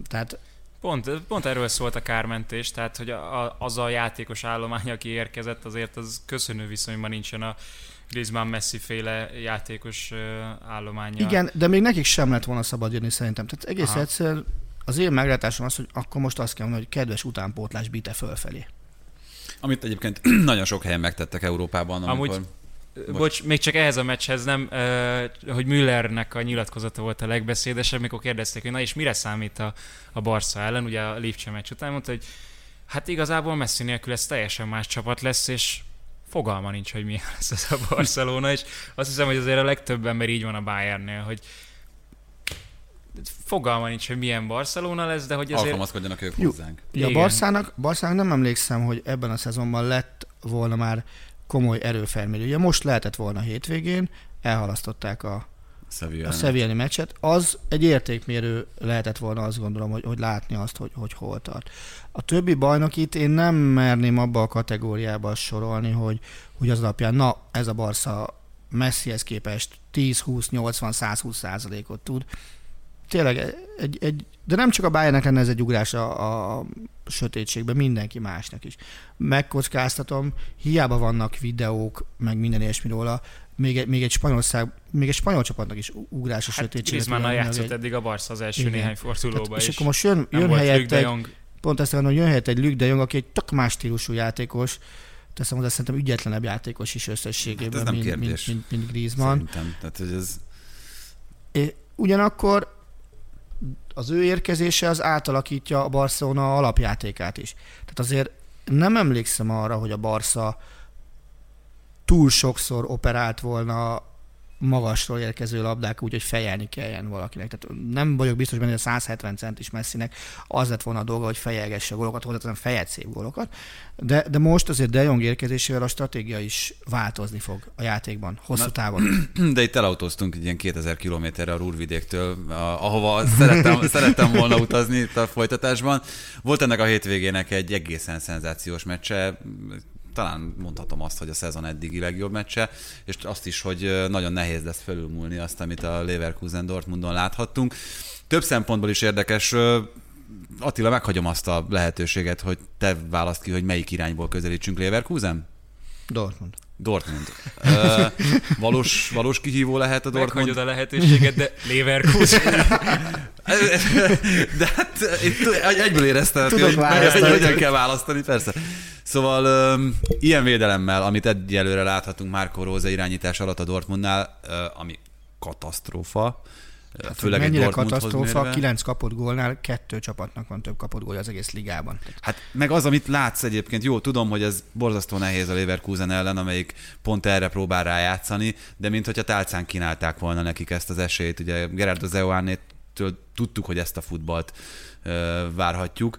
Tehát Pont, pont erről szólt a kármentés, tehát hogy a, a, az a játékos állomány, aki érkezett, azért az köszönő viszonyban nincsen a Griezmann Messi féle játékos állománya. Igen, de még nekik sem lett volna szabad jönni szerintem. Tehát egész Aha. egyszer az én meglátásom az, hogy akkor most azt kell mondani, hogy kedves utánpótlás bite fölfelé. Amit egyébként nagyon sok helyen megtettek Európában. Amikor... Amúgy Bocs. Bocs, még csak ehhez a meccshez nem, hogy Müllernek a nyilatkozata volt a legbeszédesebb, mikor kérdezték, hogy na és mire számít a, a Barca ellen, ugye a Lipcse meccs után mondta, hogy hát igazából Messi nélkül ez teljesen más csapat lesz, és fogalma nincs, hogy milyen lesz ez a Barcelona, és azt hiszem, hogy azért a legtöbb ember így van a Bayernnél, hogy fogalma nincs, hogy milyen Barcelona lesz, de hogy azért... Alkalmazkodjanak ők hozzánk. Jó, a Barszának, Barszának nem emlékszem, hogy ebben a szezonban lett volna már komoly erőfelmérő. Ugye most lehetett volna hétvégén, elhalasztották a a Sevilla meccset, az egy értékmérő lehetett volna azt gondolom, hogy, hogy látni azt, hogy, hogy hol tart. A többi bajnokit én nem merném abba a kategóriába sorolni, hogy, hogy az alapján, na, ez a Barca Messihez képest 10-20-80-120 százalékot tud. Tényleg egy, egy, de nem csak a Bayernnek lenne ez egy ugrás a, a sötétségben, mindenki másnak is. Megkockáztatom, hiába vannak videók, meg minden ilyesmi róla, még egy, még egy Spanyolország, még egy spanyol csapatnak is ugrás a hát sötétségben. Griezmann játszott egy... eddig a Barca az első igen. néhány fordulóban És akkor most jön, jön helyett egy, pont ezt mondom, hogy jön helyett egy Luke de Jong, aki egy tök más stílusú játékos, teszem hozzá, szerintem ügyetlenebb játékos is összességében, hát mint, mint, mint, mint Griezmann. Szerintem, tehát hogy ez... É, ugyanakkor az ő érkezése az átalakítja a Barcelona alapjátékát is. Tehát azért nem emlékszem arra, hogy a Barca túl sokszor operált volna magasról érkező labdák úgy, hogy fejelni kelljen valakinek. Tehát nem vagyok biztos benne, hogy a 170 centis messzinek az lett volna a dolga, hogy fejelgesse a gólokat, hozzáteszem fejet szép gólokat. De, de most azért De Jong érkezésével a stratégia is változni fog a játékban, hosszú távon. De itt elautóztunk ilyen 2000 kilométerre a Rúrvidéktől, ahova szerettem, szerettem volna utazni itt a folytatásban. Volt ennek a hétvégének egy egészen szenzációs meccse, talán mondhatom azt, hogy a szezon eddigi legjobb meccse, és azt is, hogy nagyon nehéz lesz felülmúlni azt, amit a Leverkusen Dortmundon láthattunk. Több szempontból is érdekes, Attila, meghagyom azt a lehetőséget, hogy te választ ki, hogy melyik irányból közelítsünk Leverkusen? Dortmund. Dortmund. Uh, valós, valós kihívó lehet a Dortmund? Meghagyod a lehetőséget, de Leverkusen. de hát itt egyből éreztem, hogy, hogy hogyan kell választani, persze. Szóval um, ilyen védelemmel, amit egyelőre láthatunk Márko Róza irányítás alatt a Dortmundnál, uh, ami katasztrófa, Hát, Főleg mennyire egy katasztrófa, mérve. kilenc kapott gólnál kettő csapatnak van több kapott gólja az egész ligában. Hát meg az, amit látsz egyébként, jó, tudom, hogy ez borzasztó nehéz a Leverkusen ellen, amelyik pont erre próbál rájátszani, de mint hogyha tálcán kínálták volna nekik ezt az esélyt. Ugye Gerardo Zeoánétől tudtuk, hogy ezt a futballt ö, várhatjuk,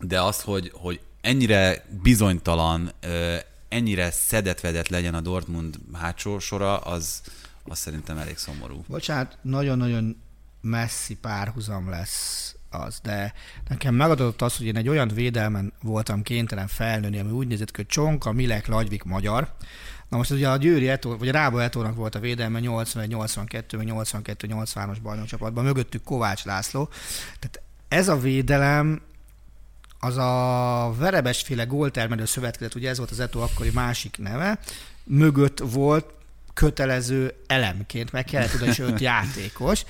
de az, hogy, hogy ennyire bizonytalan, ö, ennyire szedetvedett legyen a Dortmund hátsó sora, az, az szerintem elég szomorú. Bocsánat, nagyon-nagyon messzi párhuzam lesz az, de nekem megadott az, hogy én egy olyan védelmen voltam kénytelen felnőni, ami úgy nézett ki, hogy Csonka, Milek, Lagyvik, Magyar. Na most ugye a Győri Eto, vagy a Rába Etónak volt a védelme 81, 82, 82, 83-as bajnokcsapatban, mögöttük Kovács László. Tehát ez a védelem az a verebesféle góltermelő szövetkezet, ugye ez volt az Eto akkori másik neve, mögött volt kötelező elemként, meg kellett tudni, hogy öt játékos,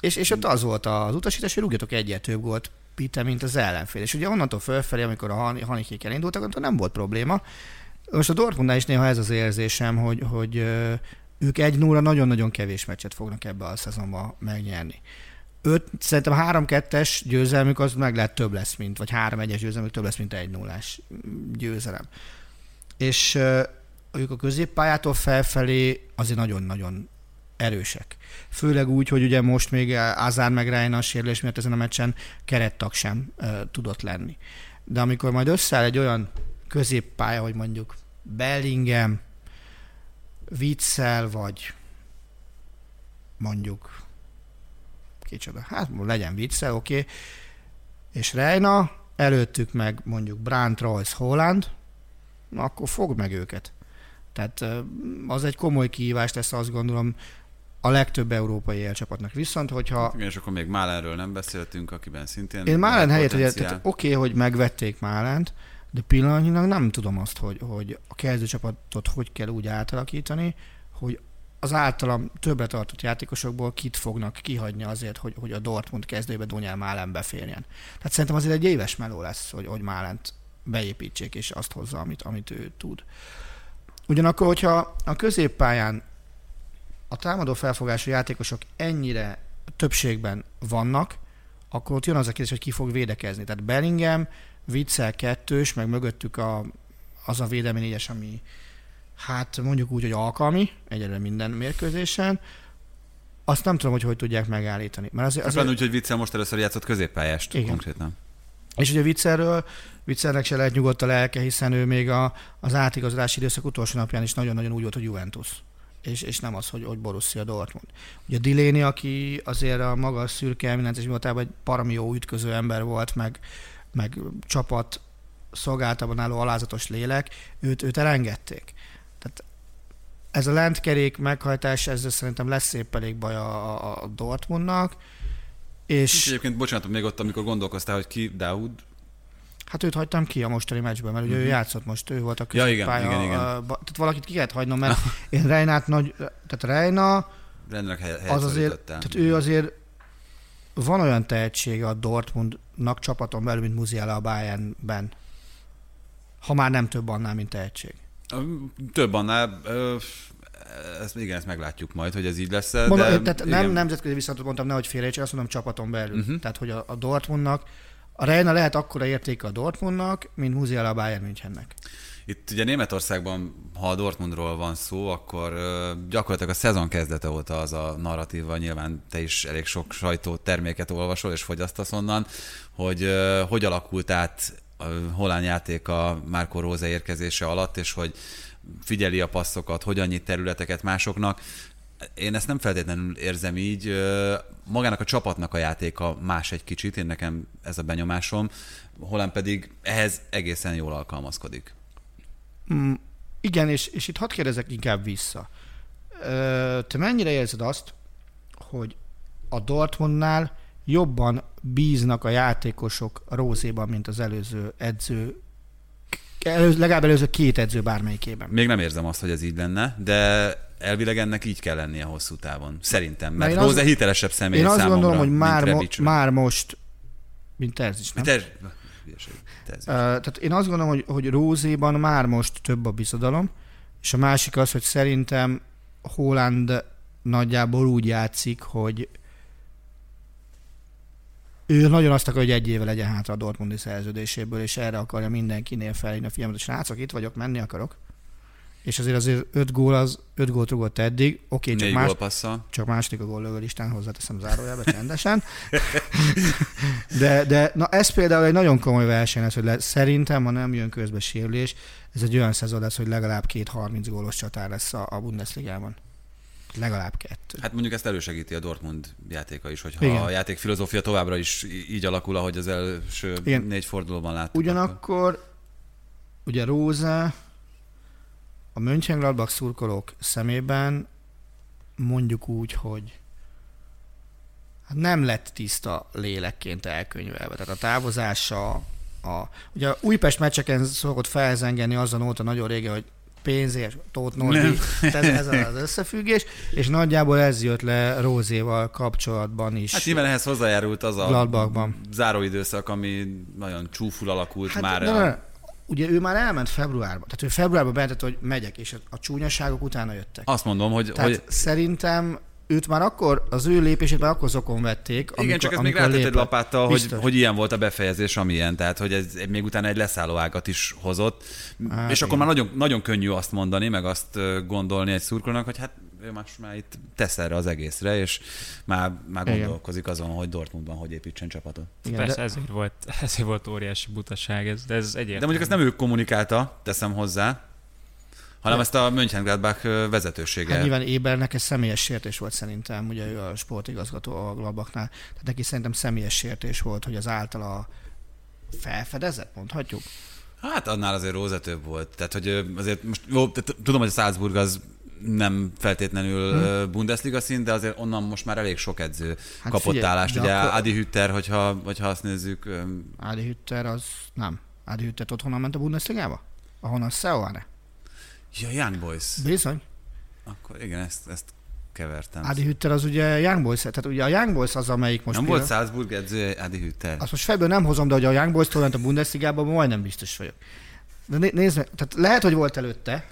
és, és ott az volt az utasítás, hogy rúgjatok egyet több gólt Pite, mint az ellenfél. És ugye onnantól fölfelé, amikor a Hanikék elindultak, akkor nem volt probléma. Most a Dortmundnál is néha ez az érzésem, hogy, hogy ők egy 0 nagyon-nagyon kevés meccset fognak ebbe a szezonba megnyerni. Öt, szerintem a 3-2-es győzelmük az meg lehet több lesz, mint, vagy 3-1-es győzelmük több lesz, mint egy 0 győzelem. És ők a középpályától felfelé azért nagyon-nagyon erősek. Főleg úgy, hogy ugye most még Azár meg Reina a sérülés miatt ezen a meccsen kerettag sem uh, tudott lenni. De amikor majd összeáll egy olyan középpálya, hogy mondjuk Bellingham, Witzel, vagy mondjuk kicsoda, hát legyen Witzel, oké, okay. és Reina, előttük meg mondjuk Brandt, Royce, Holland, akkor fog meg őket. Tehát az egy komoly kihívást lesz azt gondolom a legtöbb európai élcsapatnak. Viszont, hogyha... Igen, és akkor még Málenről nem beszéltünk, akiben szintén... Én Málen helyett, hogy oké, okay, hogy megvették Málent, de pillanatnyilag nem tudom azt, hogy, hogy a kezdőcsapatot hogy kell úgy átalakítani, hogy az általam többre tartott játékosokból kit fognak kihagyni azért, hogy, hogy a Dortmund kezdőbe Dunyel Málen beférjen. Tehát szerintem azért egy éves meló lesz, hogy, hogy Málent beépítsék, és azt hozza, amit, amit ő tud. Ugyanakkor, hogyha a középpályán a támadó felfogású játékosok ennyire többségben vannak, akkor ott jön az a kérdés, hogy ki fog védekezni. Tehát Bellingham, Witzel kettős, meg mögöttük a, az a védelmi négyes, ami hát mondjuk úgy, hogy alkalmi, egyre minden mérkőzésen, azt nem tudom, hogy hogy tudják megállítani. Mert azért, azért... úgy, hogy Witzel most először játszott középpályást Igen. konkrétan. És ugye Viccerről, Viccernek se lehet nyugodt a lelke, hiszen ő még a, az átigazolási időszak utolsó napján is nagyon-nagyon úgy volt, hogy Juventus. és, és nem az, hogy, hogy Borussia Dortmund. Ugye Diléni, aki azért a maga szürke eminences voltában egy parami jó ütköző ember volt, meg, meg csapat szolgáltában álló alázatos lélek, őt, őt elengedték. Tehát ez a lentkerék meghajtás, ezzel szerintem lesz szép elég baj a, a Dortmundnak. És... és egyébként bocsánat, még ott, amikor gondolkoztál, hogy ki Daud, Hát őt hagytam ki a mostani meccsben, mert ugye uh-huh. ő mhm. játszott most, ő volt a középpálya. Ja, igen, igen, igen. tehát valakit ki kellett hagynom, mert én Reinát nagy, tehát Reina, az azért, tehát ő azért van olyan tehetsége a Dortmundnak csapaton belül, mint Muziala a Bayernben. Ha már nem több annál, mint tehetség. Több annál, ezt, igen, ezt meglátjuk majd, hogy ez így lesz. De, Mondom, tehát igen. nem nemzetközi viszont mondtam, nehogy félrejtsek, azt mondom csapaton belül. Uh-huh. Tehát, hogy a, a Dortmundnak a Reina lehet akkora értéke a Dortmundnak, mint Musiala a Bayern Münchennek. Itt ugye Németországban, ha a Dortmundról van szó, akkor gyakorlatilag a szezon kezdete óta az a narratíva, nyilván te is elég sok sajtó terméket olvasol és fogyasztasz onnan, hogy hogy alakult át a Holán játék a Márko Róze érkezése alatt, és hogy figyeli a passzokat, hogyan nyit területeket másoknak. Én ezt nem feltétlenül érzem így. Magának a csapatnak a játéka más egy kicsit, én nekem ez a benyomásom. Holland pedig ehhez egészen jól alkalmazkodik. Mm, igen, és, és itt hadd kérdezek inkább vissza. Te mennyire érzed azt, hogy a Dortmundnál jobban bíznak a játékosok Rózéban, mint az előző edző előző, legalább előző két edző bármelyikében. Még nem érzem azt, hogy ez így lenne, de elvileg ennek így kell lennie hosszú távon. Szerintem. Mert Róze az, hitelesebb személy Én azt számomra, gondolom, hogy már, mo- már most, mint is, nem? Terz, Uh, tehát én azt gondolom, hogy, hogy Rózéban már most több a bizodalom, és a másik az, hogy szerintem Holland nagyjából úgy játszik, hogy ő nagyon azt akarja, hogy egy éve legyen hátra a Dortmundi szerződéséből, és erre akarja mindenkinél felhívni a fiamat, srácok, itt vagyok, menni akarok. És azért azért öt gól az, öt gólt rúgott eddig, oké, okay, csak, más, csak második a gól listán, hozzáteszem zárójába csendesen. de, de na ez például egy nagyon komoly verseny lesz, hogy le, szerintem, ha nem jön közbe sérülés, ez egy olyan szezon lesz, hogy legalább két 30 gólos csatár lesz a, a Bundesligában. Legalább kettő. Hát mondjuk ezt elősegíti a Dortmund játéka is, hogyha Igen. a játék filozófia továbbra is így alakul, ahogy az első Igen. négy fordulóban láttuk. Ugyanakkor akkor. ugye Róza a Mönchengladbach szurkolók szemében mondjuk úgy, hogy hát nem lett tiszta lélekként elkönyvelve. Tehát a távozása, a, ugye a Újpest meccseken szokott felzengeni azon óta nagyon régen, hogy pénzért, Tóth Nordi, ez, ez az összefüggés, és nagyjából ez jött le Rózéval kapcsolatban is. Hát nyilván ehhez hozzájárult az a Gladbachban. záróidőszak, ami nagyon csúful alakult hát, már. Ne, a... Ugye ő már elment februárban, tehát ő februárban bejelentett, hogy megyek, és a csúnyaságok utána jöttek. Azt mondom, hogy... Tehát hogy... szerintem őt már akkor, az ő lépését már akkor zokon vették. Amikor, Igen, csak ez még rátett egy lapáttal, hogy, hogy ilyen volt a befejezés, amilyen, tehát hogy ez még utána egy leszálló ágat is hozott. Hát, és igen. akkor már nagyon, nagyon könnyű azt mondani, meg azt gondolni egy szurkolónak, hogy hát ő most már itt tesz erre az egészre, és már, már gondolkozik azon, hogy Dortmundban hogy építsen csapatot. Igen, Persze, de... ezért, volt, ezért volt óriási butaság, ez, de ez egyértelmű. De mondjuk ezt nem ő kommunikálta, teszem hozzá, hanem ezt a Mönchengladbach vezetősége. Hát nyilván Ébernek ez személyes sértés volt szerintem, ugye ő a sportigazgató a Gladbachnál, tehát neki szerintem személyes sértés volt, hogy az általa felfedezett, mondhatjuk. Hát annál azért Róza több volt. Tehát, hogy azért most jó, tudom, hogy a Salzburg az nem feltétlenül hmm. Bundesliga szint, de azért onnan most már elég sok edző hát kapott figyelj, állást. Ugye akkor... Adi Hütter, hogyha, hogyha azt nézzük. Adi Hütter az nem. Adi Hütter ott honnan ment a Bundesligába? Ahonnan Seoane? Ja, Young Boys. Bizony. Akkor igen, ezt, ezt kevertem. Adi Hütter az ugye Young Boys, tehát ugye a Young Boys az, amelyik most... Nem például, volt Salzburg edző Adi Hütter? Azt most fejből nem hozom, de hogy a Young Boys ment a Bundesligában, majdnem biztos vagyok. De né- nézd meg, tehát lehet, hogy volt előtte,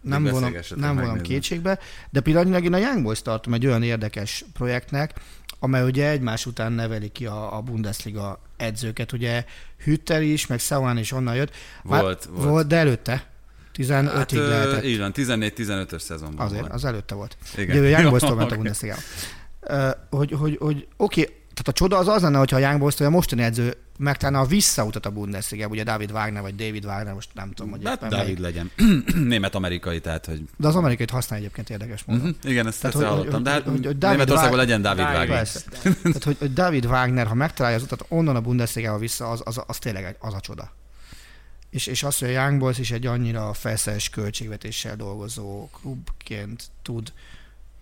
nem vonom, nem vonom kétségbe, de pillanatnyilag én a Young Boys tartom egy olyan érdekes projektnek, amely ugye egymás után neveli ki a, a Bundesliga edzőket. Ugye Hütter is, meg Szauán is onnan jött. Már volt, volt. volt. de előtte. 15-ig hát, lehetett. Így van, 14-15-ös szezonban Azért, volt. az előtte volt. Igen. Ugye ő Young Boys-tól ment a Bundesliga. Hogy, hogy, hogy oké, okay, tehát a csoda az az lenne, hogyha a Young Boys a mostani edző megtalálna a visszautat a Bundesliga, ugye David Wagner vagy David Wagner, most nem tudom, hogy Hát David melyik. legyen. Német-amerikai, tehát hogy... De az amerikai használ egyébként érdekes módon. Uh-huh. Igen, ezt, Tehát, ezt hogy- hallottam. hogy- De hát hogy- hogy Németországban Wag- legyen David Wagner. Persze. Tehát, hogy, hogy David Wagner, ha megtalálja az utat onnan a Bundesligába vissza, az, az, az tényleg egy, az a csoda. És, és az, hogy a Young Boys is egy annyira feszes költségvetéssel dolgozó klubként tud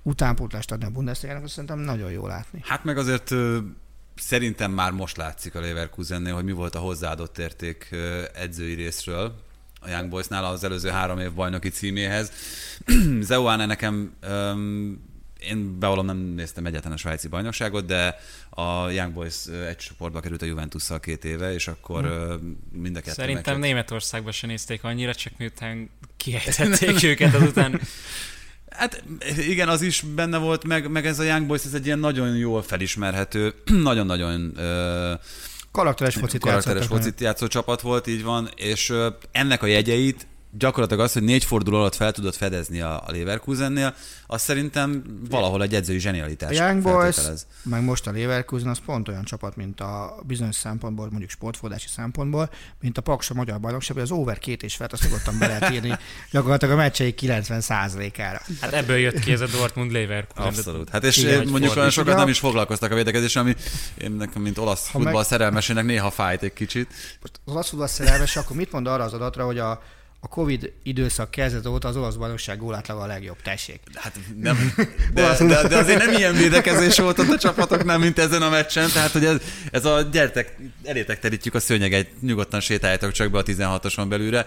utánpótlást adni a Bundesligának, azt szerintem nagyon jó látni. Hát meg azért szerintem már most látszik a Leverkusennél, hogy mi volt a hozzáadott érték edzői részről a Young Boysnál az előző három év bajnoki címéhez. Zeuane nekem, én bevallom nem néztem egyetlen a svájci bajnokságot, de a Young Boys egy csoportba került a Juventusszal két éve, és akkor ö, mind a kettő Szerintem meccset- Németországban se nézték annyira, csak miután kiejtették őket azután. Hát igen, az is benne volt, meg, meg ez a Young Boys, ez egy ilyen nagyon jól felismerhető, nagyon-nagyon ö, Karakteres focit karakteres focit játszó csapat volt, így van, és ennek a jegyeit gyakorlatilag az, hogy négy forduló alatt fel tudod fedezni a, a Leverkusennél, az szerintem valahol egy edzői A zsenialitás Young Boys, meg most a Leverkusen, az pont olyan csapat, mint a bizonyos szempontból, mondjuk sportfordási szempontból, mint a Paksa Magyar Bajnokság, hogy az over két és felt, azt nyugodtan be lehet írni gyakorlatilag a meccsei 90%-ára. Hát ebből jött ki ez a Dortmund Leverkusen. Abszolút. Hát és Igen, mondjuk olyan sokat nem is foglalkoztak a védekezéssel, ami én nekem, mint olasz Ha futball meg- szerelmesének néha fájt egy kicsit. Most az olasz futball szerelmes, akkor mit mond arra az adatra, hogy a, a Covid időszak kezdete óta az olasz bajnokság gólátlaga a legjobb, tessék. Hát nem, de, de, de, azért nem ilyen védekezés volt ott a csapatoknál, mint ezen a meccsen, tehát hogy ez, ez a gyertek, elétek terítjük a szőnyeget, nyugodtan sétáljátok csak be a 16-oson belülre.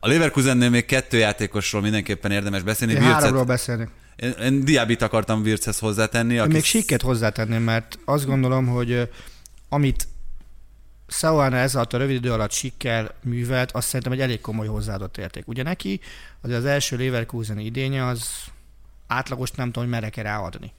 A Leverkusennél még kettő játékosról mindenképpen érdemes beszélni. Én Wirtzet- háromról beszélni. én, én Diabit akartam Virchez hozzátenni. Én aki még sikket hozzátenném, mert azt gondolom, hogy amit Seuana ez alatt a rövid idő alatt sikkel művelt, azt szerintem egy elég komoly hozzáadott érték. Ugye neki az, az első Leverkusen idénye az átlagos nem tudom, hogy merre kell ráadni.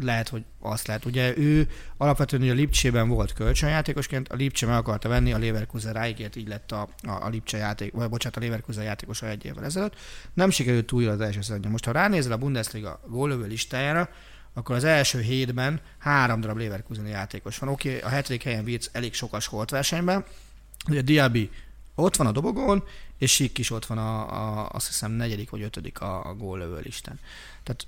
Lehet, hogy azt lehet. Ugye ő alapvetően ugye a Lipcsében volt kölcsönjátékosként, a Lipcse meg akarta venni, a Leverkusen ráígért, így lett a, a, a Lipcse játék, vagy bocsánat, a Leverkusen játékosa egy évvel ezelőtt. Nem sikerült túl az első szezonja. Most ha ránézel a Bundesliga góllövő listájára, akkor az első hétben három darab Leverkusen játékos van. Oké, a hetedik helyen Wirtz elég sokas volt versenyben, ugye Diaby ott van a dobogón, és Sik is ott van a, a, azt hiszem negyedik vagy ötödik a, a góllövő listán. Tehát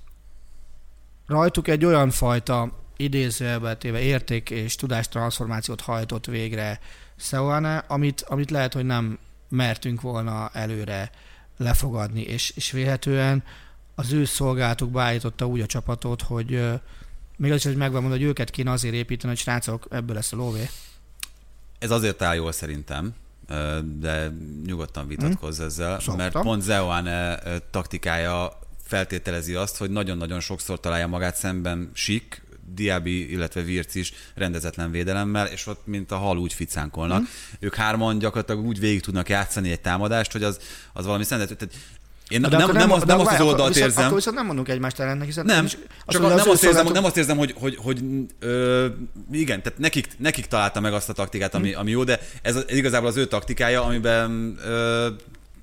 rajtuk egy olyan fajta idézőjelbe téve érték és tudástranszformációt hajtott végre Seuane, amit, amit lehet, hogy nem mertünk volna előre lefogadni, és, és vélhetően az ő szolgálatukba állította úgy a csapatot, hogy még az is, hogy megvan mondani, hogy őket kéne azért építeni, hogy srácok, ebből lesz a lóvé. Ez azért áll jól szerintem, de nyugodtan vitatkozz ezzel, Hm? Szoktam. mert pont Zeoane taktikája feltételezi azt, hogy nagyon-nagyon sokszor találja magát szemben Sik, Diaby, illetve Virc is rendezetlen védelemmel, és ott mint a hal úgy ficánkolnak. Hm? Ők hárman gyakorlatilag úgy végig tudnak játszani egy támadást, hogy az, az valami szentet. Tehát én De nem, akkor nem, az, nem azt az oldalt viszont, érzem. Akkor viszont nem mondunk egymást ellen, hiszen Nem, is- csak azt a, mondja, nem, az azt érzem, nem azt érzem, hogy, hogy, hogy ö, igen, tehát nekik, nekik találta meg azt a taktikát, ami, ami jó, de ez, az- ez igazából az ő taktikája, amiben ö,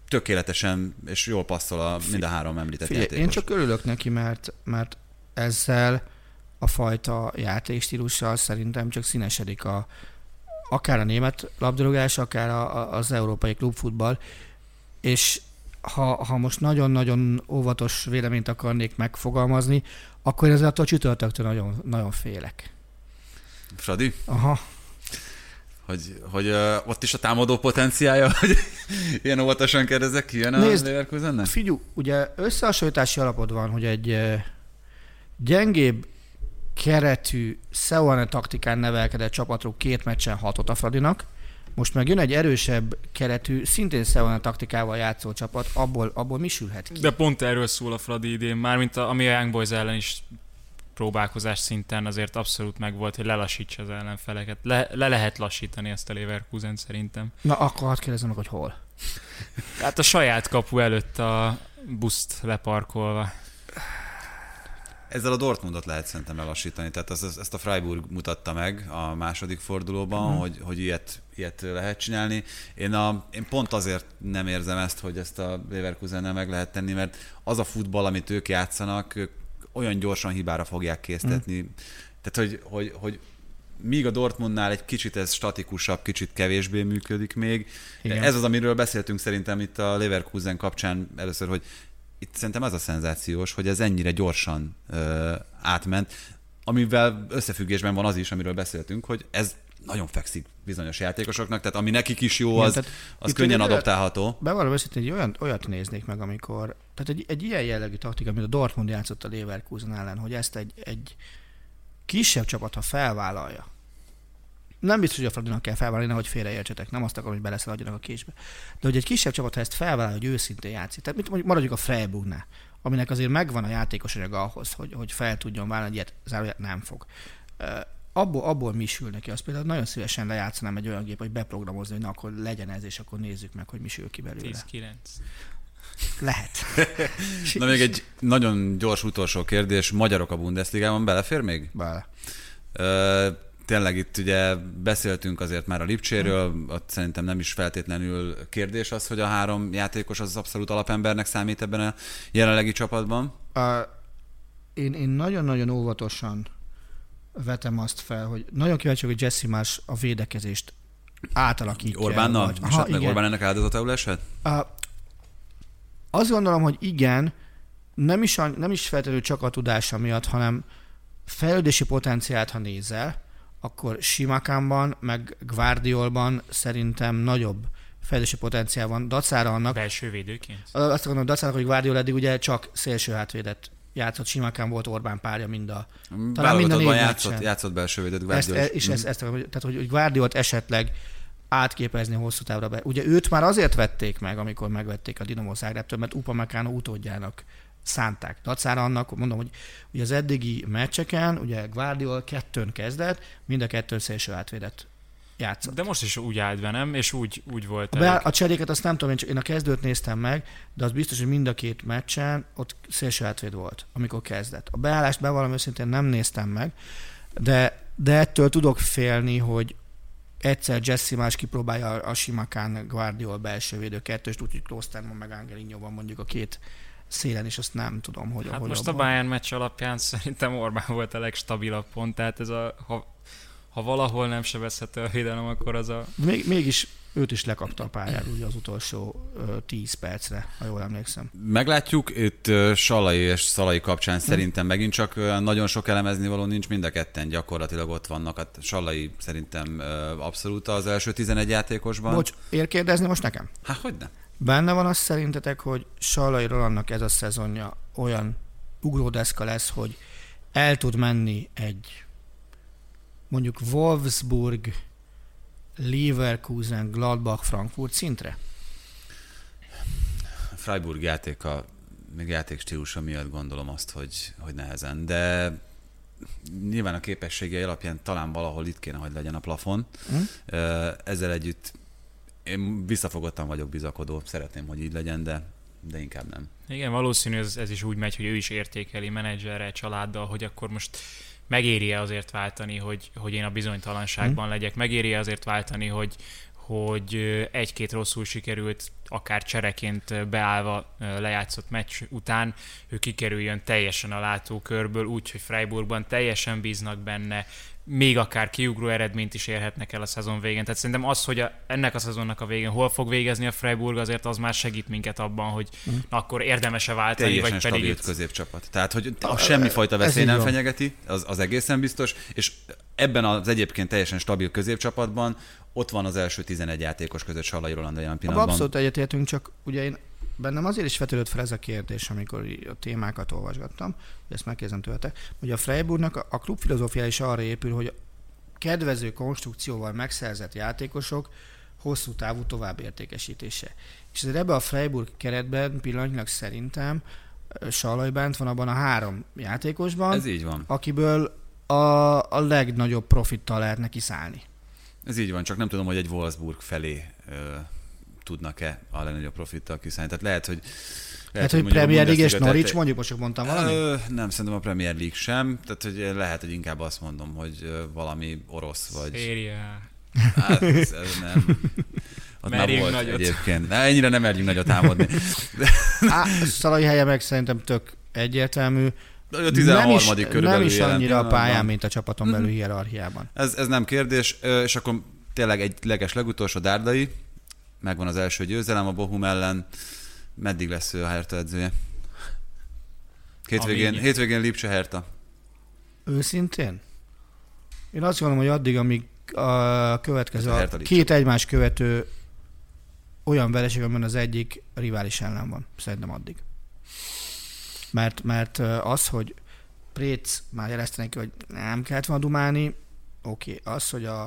tökéletesen és jól passzol a, mind a három említett Figyelj, játékos. én csak örülök neki, mert, mert ezzel a fajta játékstílussal szerintem csak színesedik a, akár a német labdarúgás, akár a, a, az európai klubfutball, és ha, ha most nagyon-nagyon óvatos véleményt akarnék megfogalmazni, akkor ezzel a csütörtöktől nagyon, nagyon félek. Fradi, Aha. hogy, hogy ö, ott is a támadó potenciája, hogy ilyen óvatosan kérdezek, kijön a Leverkusennek? Figyú, ugye összehasonlítási alapod van, hogy egy eh, gyengébb keretű Seuane taktikán nevelkedett csapatról két meccsen hatot a Fradinak, most meg jön egy erősebb keretű, szintén Seuane taktikával játszó csapat, abból, abból mi sülhet ki? De pont erről szól a Fradi idén, mármint a, ami a Young Boys ellen is próbálkozás szinten azért abszolút megvolt, hogy lelassítsa az ellenfeleket. Le, le lehet lassítani ezt a Leverkusen szerintem. Na, akkor hadd kérdezem meg, hogy hol. Hát a saját kapu előtt a buszt leparkolva. Ezzel a Dortmundot lehet szerintem lelassítani, tehát az, az, ezt a Freiburg mutatta meg a második fordulóban, Mhm. hogy, hogy ilyet, ilyet lehet csinálni. Én, a, én pont azért nem érzem ezt, hogy ezt a Leverkusennel meg lehet tenni, mert az a futball, amit ők játszanak, ők olyan gyorsan hibára fogják késztetni Tehát, hogy, hogy, hogy míg a Dortmundnál egy kicsit ez statikusabb, kicsit kevésbé működik még. Igen. Ez az, amiről beszéltünk szerintem itt a Leverkusen kapcsán először, hogy itt szerintem az a szenzációs, hogy ez ennyire gyorsan ö, átment, amivel összefüggésben van az is, amiről beszéltünk, hogy ez nagyon fekszik bizonyos játékosoknak, tehát ami nekik is jó, az, Igen, az könnyen adoptálható. Bevallom őszintén, hogy olyan, olyat néznék meg, amikor, tehát egy, egy ilyen jellegű taktika, amit a Dortmund játszott a Leverkusen ellen, hogy ezt egy, egy kisebb csapat, ha felvállalja, nem biztos, hogy a Fradinak kell felvállalni, hogy félreértsetek, nem azt akarom, hogy beleszaladjanak a késbe. De hogy egy kisebb csapat, ha ezt felvállalja, hogy őszintén játszik, tehát mit mondjuk maradjuk a Freiburgnál, aminek azért megvan a játékos anyaga ahhoz, hogy, hogy fel tudjon vállalni, ilyet záróját nem fog. Abból, abból mi sül neki, azt például nagyon szívesen lejátszanám egy olyan gép, hogy beprogramozni, hogy na akkor legyen ez, és akkor nézzük meg, hogy mi sül ki belőle. 10-9. Lehet. Na még egy nagyon gyors utolsó kérdés. Magyarok a Bundesligában belefér még? Bele tényleg itt ugye beszéltünk azért már a Lipcséről, ott szerintem nem is feltétlenül kérdés az, hogy a három játékos az abszolút alapembernek számít ebben a jelenlegi csapatban. A, én, én nagyon-nagyon óvatosan vetem azt fel, hogy nagyon kíváncsi hogy Jesse Más a védekezést átalakítja. Orbánnal? Vagy, aha, igen. Orbán ennek áldozatául esett? A, azt gondolom, hogy igen, nem is, a, nem is feltétlenül csak a tudása miatt, hanem fejlődési potenciált, ha nézel, akkor Simakánban, meg Guardiolban szerintem nagyobb fejlődési potenciál van. Dacára annak... Belső védőként? Azt gondolom, dacára, hogy Guardiol eddig ugye csak szélső hátvédet játszott, Simakán volt Orbán párja mind a... Talán mind a négy játszott, játszott belső védőt Guardiol. Ezt, és ezt, ezt, tehát, hogy, Guardiolt esetleg átképezni hosszú távra be. Ugye őt már azért vették meg, amikor megvették a Dinamo Zágrábtól, mert Upamecano utódjának szánták. Dacára annak, mondom, hogy ugye az eddigi meccseken, ugye Guardiol kettőn kezdett, mind a kettőn szélső átvédett játszott. De most is úgy állt be, nem? És úgy, úgy volt. A, be, a cseréket azt nem tudom, én, csak én a kezdőt néztem meg, de az biztos, hogy mind a két meccsen ott szélső átvéd volt, amikor kezdett. A beállást bevallom őszintén nem néztem meg, de, de ettől tudok félni, hogy egyszer Jesse más kipróbálja a Simakán Guardiol belső védő kettőst, úgyhogy Klosterman meg Angelinho van mondjuk a két szélen, és azt nem tudom, hogy hát most abban. a Bayern meccs alapján szerintem Orbán volt a legstabilabb pont, tehát ez a, ha, ha valahol nem sebezhető a védelem, akkor az a... Még, mégis őt is lekapta a pályára ugye az utolsó ö, 10 percre, ha jól emlékszem. Meglátjuk, itt Salai és Szalai kapcsán hm. szerintem megint csak nagyon sok elemezni való nincs, mind a ketten gyakorlatilag ott vannak. Hát Salai szerintem abszolút az első 11 játékosban. Bocs, ér kérdezni most nekem? Hát hogy nem? Benne van az szerintetek, hogy Salai Rolandnak ez a szezonja olyan ugródeszka lesz, hogy el tud menni egy mondjuk Wolfsburg, Leverkusen, Gladbach, Frankfurt szintre? Freiburg játéka, még játék stílusa miatt gondolom azt, hogy, hogy nehezen, de nyilván a képességei alapján talán valahol itt kéne, hogy legyen a plafon. Hm? Ezzel együtt én visszafogottan vagyok bizakodó, szeretném, hogy így legyen, de, de inkább nem. Igen, valószínű ez, ez is úgy megy, hogy ő is értékeli menedzserrel, családdal, hogy akkor most megéri-e azért váltani, hogy, hogy én a bizonytalanságban hmm. legyek, megéri-e azért váltani, hogy, hogy egy-két rosszul sikerült, akár csereként beállva lejátszott meccs után, ő kikerüljön teljesen a látókörből, úgy, hogy Freiburgban teljesen bíznak benne, még akár kiugró eredményt is érhetnek el a szezon végén. Tehát szerintem az, hogy a, ennek a szezonnak a végén hol fog végezni a Freiburg, azért az már segít minket abban, hogy mm. na, akkor érdemese váltani, Teljesen vagy pedig... Itt... középcsapat. Tehát, hogy a semmifajta veszély nem fenyegeti, az, az egészen biztos, és ebben az egyébként teljesen stabil középcsapatban ott van az első 11 játékos között Salai Roland jelen pillanatban. Abszolút egyetértünk, csak ugye én bennem azért is vetődött fel ez a kérdés, amikor a témákat olvasgattam, hogy ezt megkérdezem tőletek, hogy a Freiburgnak a, a klub filozófia is arra épül, hogy kedvező konstrukcióval megszerzett játékosok hosszú távú továbbértékesítése. És ezért ebbe a Freiburg keretben pillanatnyilag szerintem Salaj bent van abban a három játékosban, Ez így van. akiből a, a legnagyobb profittal lehet neki szállni. Ez így van, csak nem tudom, hogy egy Wolfsburg felé ö, tudnak-e a legnagyobb profittal kiszállni. Tehát lehet, hogy lehet, hát, hogy, hogy Premier League és Norwich, mondjuk most csak mondtam valami? Ö, nem, szerintem a Premier League sem. Tehát, hogy lehet, hogy inkább azt mondom, hogy valami orosz vagy... Széria. Hát, ez, ez nem. Ott merjünk volt nagyot. egyébként. Na, ennyire nem merjünk nagyot támadni. Á, Szalai helye meg szerintem tök egyértelmű. A 13. nem is, körülbelül nem is annyira a pályán, mint a csapaton belül hierarchiában. Ez, ez nem kérdés, és akkor tényleg egy leges legutolsó Dárdai, megvan az első győzelem a Bohum ellen, meddig lesz ő a Hertha edzője? Hétvégén, Amíg- hétvégén Lipcse Hertha. Őszintén? Én azt gondolom, hogy addig, amíg a következő, Ez a két egymás követő olyan vereség, amiben az egyik rivális ellen van. Szerintem addig. Mert, mert az, hogy Préc már jelezte neki, hogy nem kellett volna dumálni, oké. Okay. Az, hogy a,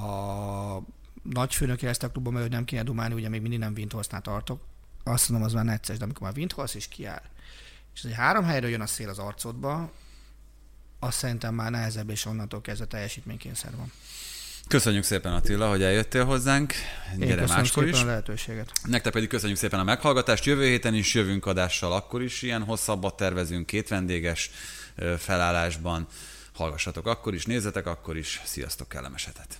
a nagyfőnök jelezte a klubban, hogy nem kéne dumálni, ugye még mindig nem Windhorsnál tartok, azt mondom, az már necces, de amikor már Windhorst is kiáll, és egy három helyről jön a szél az arcodba, azt szerintem már nehezebb, és onnantól kezdve teljesítménykényszer van. Köszönjük szépen Attila, hogy eljöttél hozzánk. Én Gyere máskor is. a lehetőséget. Nektek pedig köszönjük szépen a meghallgatást. Jövő héten is jövünk adással, akkor is ilyen hosszabbat tervezünk, két vendéges felállásban. Hallgassatok akkor is, nézzetek akkor is. Sziasztok, kellemes hetet!